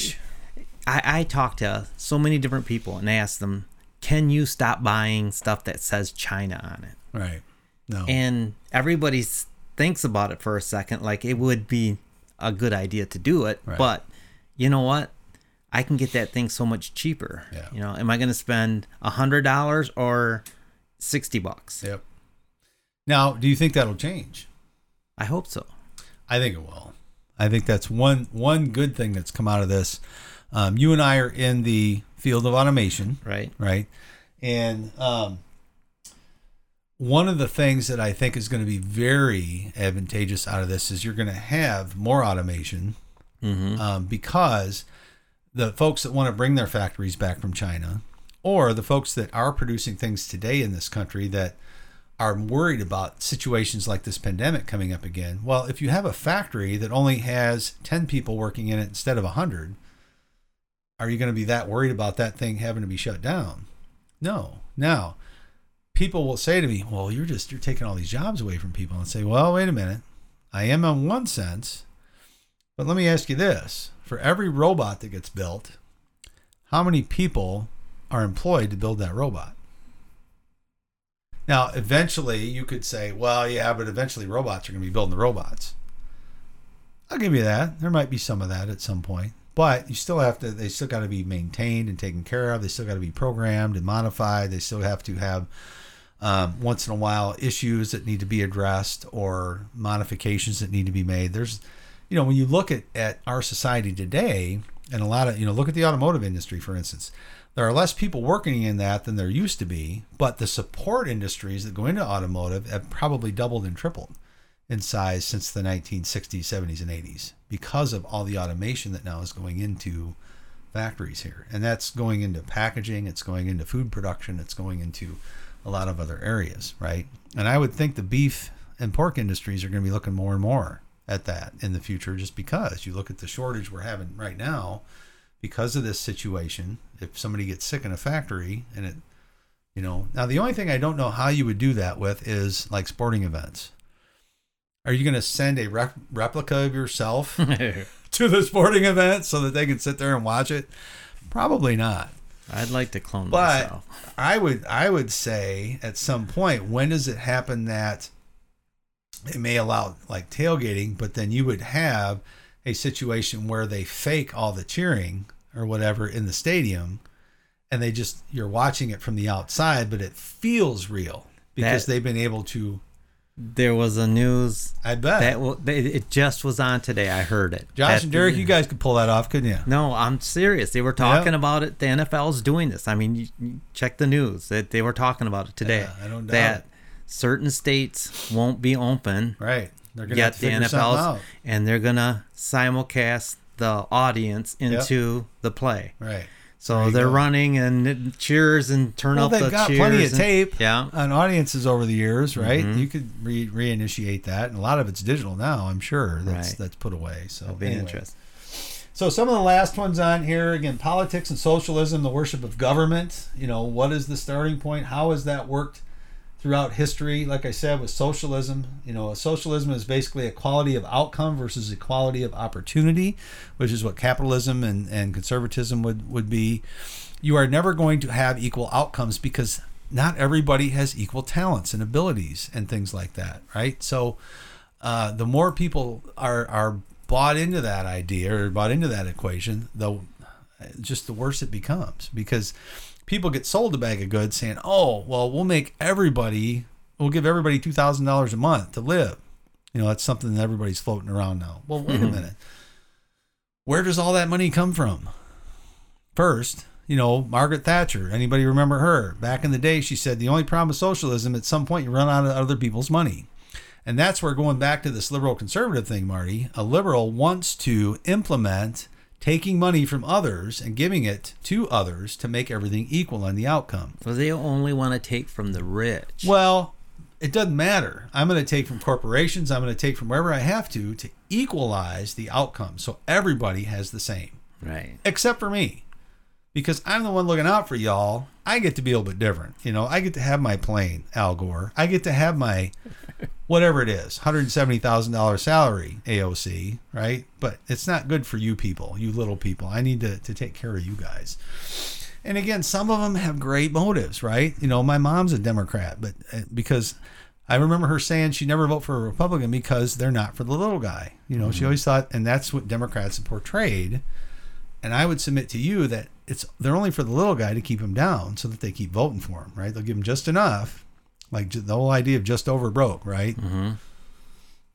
I, I talk to so many different people and ask them, "Can you stop buying stuff that says China on it?" Right. No. And everybody thinks about it for a second, like it would be a good idea to do it. Right. But you know what? I can get that thing so much cheaper. Yeah. You know, am I going to spend a hundred dollars or sixty bucks? yep. Now, do you think that'll change? I hope so. I think it will. I think that's one one good thing that's come out of this. Um, you and I are in the field of automation, Right. right? And um, one of the things that I think is going to be very advantageous out of this is you're going to have more automation Mm-hmm. um, because the folks that want to bring their factories back from China, or the folks that are producing things today in this country that are worried about situations like this pandemic coming up again. Well, if you have a factory that only has 10 people working in it instead of 100, are you going to be that worried about that thing having to be shut down? No. Now, people will say to me, "Well, you're just you're taking all these jobs away from people." And say, "Well, wait a minute. I am in one sense, but let me ask you this: for every robot that gets built, how many people are employed to build that robot?" Now, eventually, you could say, "Well, yeah, but eventually, robots are going to be building the robots." I'll give you that. There might be some of that at some point, but you still have to. They still got to be maintained and taken care of. They still got to be programmed and modified. They still have to have um, once in a while issues that need to be addressed or modifications that need to be made. There's, you know, when you look at at our society today, and a lot of you know, look at the automotive industry for instance. There are less people working in that than there used to be, but the support industries that go into automotive have probably doubled and tripled in size since the 1960s, 70s, and 80s because of all the automation that now is going into factories here. And that's going into packaging, it's going into food production, it's going into a lot of other areas, right? And I would think the beef and pork industries are going to be looking more and more at that in the future just because you look at the shortage we're having right now because of this situation. If somebody gets sick in a factory and it You know, now the only thing I don't know how you would do that with is like sporting events. Are you going to send a rep- replica of yourself to the sporting event so that they can sit there and watch it? Probably not. I'd like to clone But myself. I would I would say at some point when does it happen that it may allow like tailgating, but then you would have a situation where they fake all the cheering or whatever in the stadium and they just you're watching it from the outside but it feels real because That- they've been able to There was a news I bet that w- it just was on today. I heard it. Josh That- and Derek you guys could pull that off couldn't you No, I'm serious. They were talking about it. The NFL's doing this. I mean, you, you check the news. That they were talking about it today. Yeah, I don't doubt that it. certain states won't be open right they're gonna yet the NFL's and they're gonna simulcast the audience into the play. right So they're go. running and cheers and turn well up they've the got cheers. plenty of and- tape Yeah. on audiences over the years, right? Mhm. You could re- reinitiate that, and a lot of it's digital now. I'm sure that's Right. that's put away. So That'll be anyway. interesting. So some of the last ones on here again: politics and socialism, the worship of government. You know, what is the starting point? How has that worked throughout history? Like I said, with socialism, you know, socialism is basically equality of outcome versus equality of opportunity, which is what capitalism and, and conservatism would would be. You are never going to have equal outcomes because not everybody has equal talents and abilities and things like that, right? So uh, the more people are are bought into that idea or bought into that equation, the just the worse it becomes because people get sold a bag of goods saying, "Oh, well, we'll make everybody, we'll give everybody two thousand dollars a month to live." You know, that's something that everybody's floating around now. Well, wait a mm-hmm. minute, where does all that money come from? First, you know, Margaret Thatcher. Anybody remember her? Back in the day, she said the only problem with socialism, at some point, you run out of other people's money. And that's where going back to this liberal conservative thing, Marty, a liberal wants to implement taking money from others and giving it to others to make everything equal in the outcome. Well, they only want to take from the rich. Well, it doesn't matter. I'm going to take from corporations, I'm going to take from wherever I have to to equalize the outcome so everybody has the same, Right. except for me. Because I'm the one looking out for y'all. I get to be a little bit different. You know, I get to have my plane, Al Gore. I get to have my whatever it is, $170,000 salary, AOC, right? But it's not good for you people, you little people. I need to, to take care of you guys. And again, some of them have great motives, right? You know, my mom's a Democrat, but uh, because I remember her saying she never vote for a Republican because they're not for the little guy. You know, she always thought, and that's what Democrats have portrayed. And I would submit to you that it's they're only for the little guy to keep him down so that they keep voting for him, right? They'll give him just enough, like the whole idea of just over broke, right? Mm-hmm.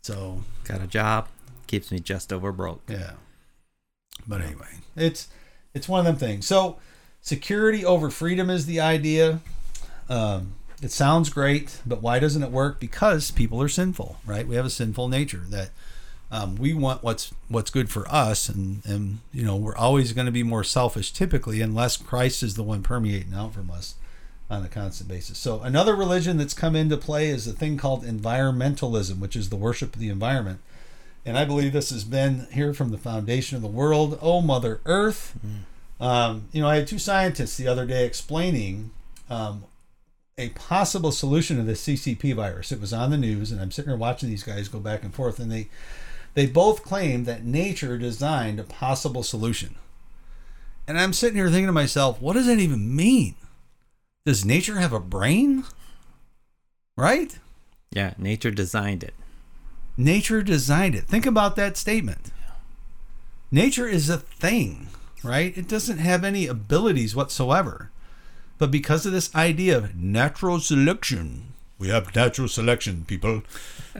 So Got a job, keeps me just over broke. yeah. But anyway, it's it's one of them things. So security over freedom is the idea. Um, it sounds great, but why doesn't it work? Because people are sinful, right? We have a sinful nature that um, we want what's what's good for us, and and you know we're always going to be more selfish typically, unless Christ is the one permeating out from us on a constant basis. So another religion that's come into play is a thing called environmentalism, which is the worship of the environment. And I believe this has been here from the foundation of the world. Oh, Mother Earth. Um, you know, I had two scientists the other day explaining um, a possible solution to the CCP virus. It was on the news, and I'm sitting here watching these guys go back and forth, and they they both claim that nature designed a possible solution. And I'm sitting here thinking to myself, what does that even mean? Does nature have a brain? Right? Yeah, nature designed it. Nature designed it. Think about that statement. Nature is a thing, right? It doesn't have any abilities whatsoever. But because of this idea of natural selection, we have natural selection, people.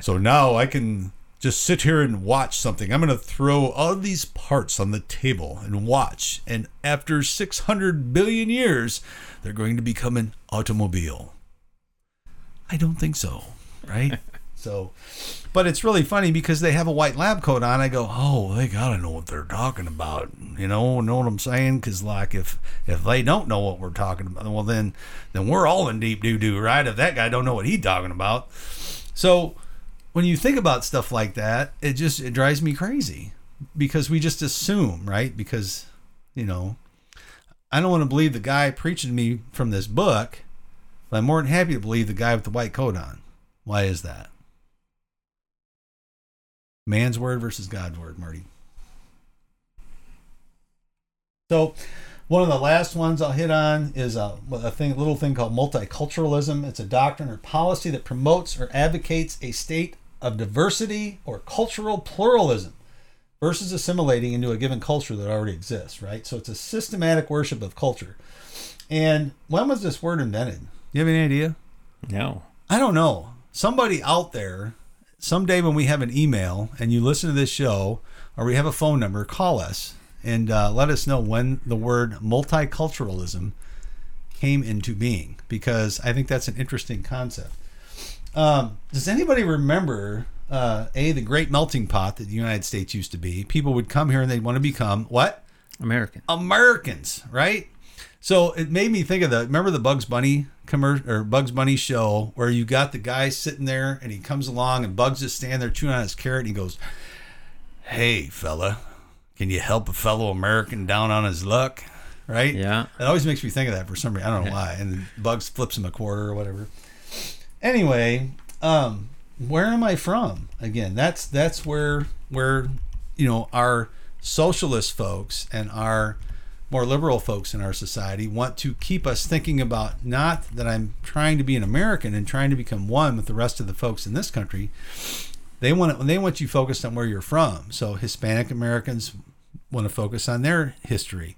So now I can just sit here and watch something. I'm going to throw all these parts on the table and watch. And after 600 billion years, they're going to become an automobile. I don't think so, right? so, but it's really funny because they have a white lab coat on. I go, oh, they gotta know what they're talking about. You know, know what I'm saying? Because like, if if they don't know what we're talking about, well then then we're all in deep doo doo, right? If that guy don't know what he's talking about, so when you think about stuff like that, it just it drives me crazy because we just assume, right? Because you know, I don't want to believe the guy preaching to me from this book But I'm more than happy to believe the guy with the white coat on. Why is that? Man's word versus God's word, Marty. So, one of the last ones I'll hit on is a, a thing, little thing called multiculturalism. It's a doctrine or policy that promotes or advocates a state of diversity or cultural pluralism versus assimilating into a given culture that already exists, right? So it's a systematic worship of culture. And when was this word invented? You have any idea? No. I don't know. Somebody out there, someday when we have an email and you listen to this show or we have a phone number, call us and uh, let us know when the word multiculturalism came into being because I think that's an interesting concept. Um, does anybody remember uh, a the great melting pot that the United States used to be? People would come here and they'd want to become what? American. Americans, right? So it made me think of the remember the Bugs Bunny commercial or Bugs Bunny show where you got the guy sitting there and he comes along and Bugs is standing there chewing on his carrot and he goes, "Hey fella, can you help a fellow American down on his luck?" Right? Yeah. It always makes me think of that for some reason. I don't know why. And Bugs flips him a quarter or whatever. Anyway, um, where am I from? Again, that's that's where where you know our socialist folks and our more liberal folks in our society want to keep us thinking about not that I'm trying to be an American and trying to become one with the rest of the folks in this country. They want they want you focused on where you're from. So Hispanic Americans want to focus on their history.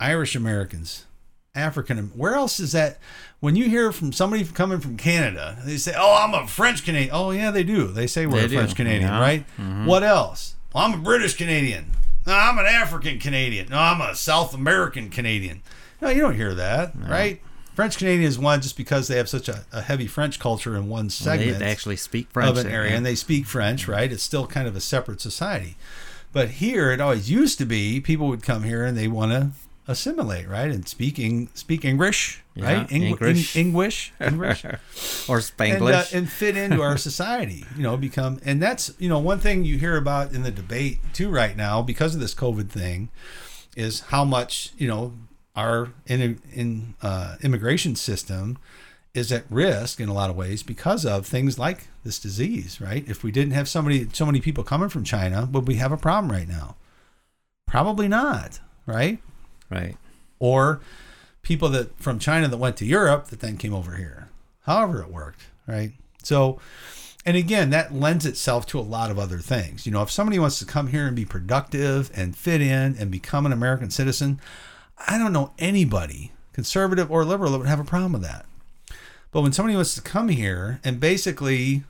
Irish Americans, African. Where else is that? When you hear from somebody coming from Canada, they say, "Oh, I'm a French Canadian." Oh, yeah, they do. They say we're They a French Canadian, yeah. right? Mm-hmm. What else? Well, I'm a British Canadian. No, I'm an African Canadian. No, I'm a South American Canadian. No, you don't hear that, right? French Canadian is one just because they have such a, a heavy French culture in one segment they actually speak French. of an area yeah. and they speak French, right? It's still kind of a separate society. But here, it always used to be people would come here and they want to assimilate, right? And speaking speak English, Yeah, right? Eng- English. Eng- English, English, or and, uh, Spanglish. and fit into our society. You know, become and that's you know one thing you hear about in the debate too right now because of this COVID thing is how much you know our in, in uh, immigration system is at risk in a lot of ways because of things like this disease, right? If we didn't have somebody, so many people coming from China, would we have a problem right now? Probably not, right? Right. Or people that from China that went to Europe that then came over here. However, it worked, right? So, and again, that lends itself to a lot of other things. You know, if somebody wants to come here and be productive and fit in and become an American citizen, I don't know anybody, conservative or liberal, that would have a problem with that. But when somebody wants to come here and basically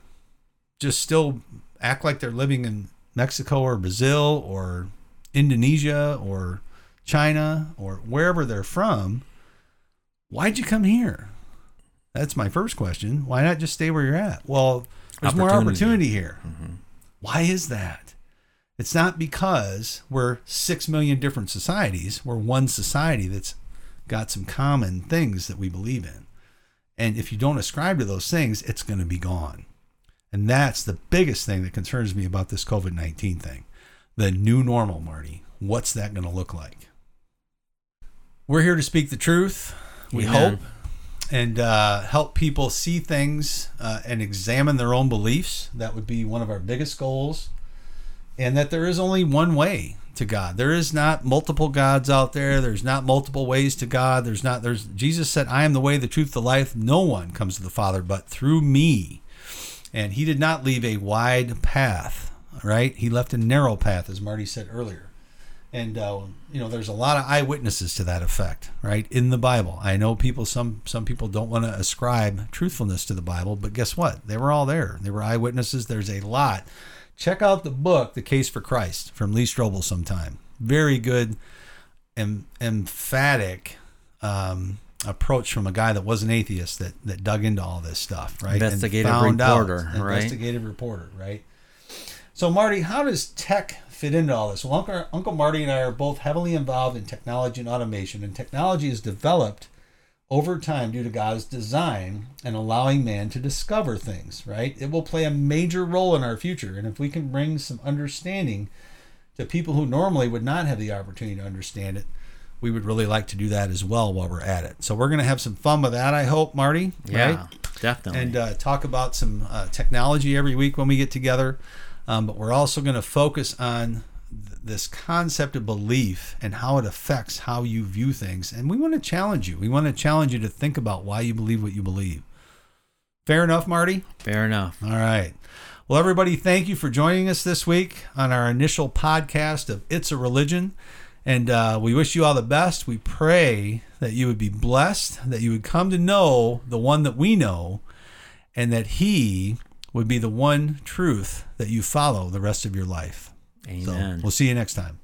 just still act like they're living in Mexico or Brazil or Indonesia or China or wherever they're from, why'd you come here? That's my first question. Why not just stay where you're at? Well, there's more Opportunity. opportunity here. Mm-hmm. Why is that? It's not because we're six million different societies. We're one society that's got some common things that we believe in. And if you don't ascribe to those things, it's going to be gone. And that's the biggest thing that concerns me about this COVID 19 thing. The new normal, Marty. What's that going to look like? We're here to speak the truth, we Amen. hope, and uh, help people see things uh, and examine their own beliefs. That would be one of our biggest goals. And that there is only one way to God. There is not multiple gods out there. There's not multiple ways to God. There's not, there's, Jesus said, I am the way, the truth, the life. No one comes to the Father but through me. And he did not leave a wide path, right? He left a narrow path, as Marty said earlier. And uh, you know, there's a lot of eyewitnesses to that effect, right? In the Bible, I know people. Some some people don't want to ascribe truthfulness to the Bible, but guess what? They were all there. They were eyewitnesses. There's a lot. Check out the book, The Case for Christ, from Lee Strobel. Sometime, very good, em- emphatic um, approach from a guy that was an atheist that that dug into all this stuff, right? Investigative found out- reporter, right? Investigative reporter, right? So, Marty, how does tech fit into all this? Well, Uncle, Uncle Marty and I are both heavily involved in technology and automation, and technology is developed over time due to God's design and allowing man to discover things, right? It will play a major role in our future. And if we can bring some understanding to people who normally would not have the opportunity to understand it, we would really like to do that as well while we're at it. So we're going to have some fun with that, I hope, Marty. Yeah, right? definitely. And uh, talk about some uh, technology every week when we get together. Um, but we're also going to focus on th- this concept of belief and how it affects how you view things. And we want to challenge you. We want to challenge you to think about why you believe what you believe. Fair enough, Marty? Fair enough. All right. Well, everybody, thank you for joining us this week on our initial podcast of It's a Religion. And uh, we wish you all the best. We pray that you would be blessed, that you would come to know the one that we know, and that He would be the one truth that you follow the rest of your life. So Amen. we'll see you next time.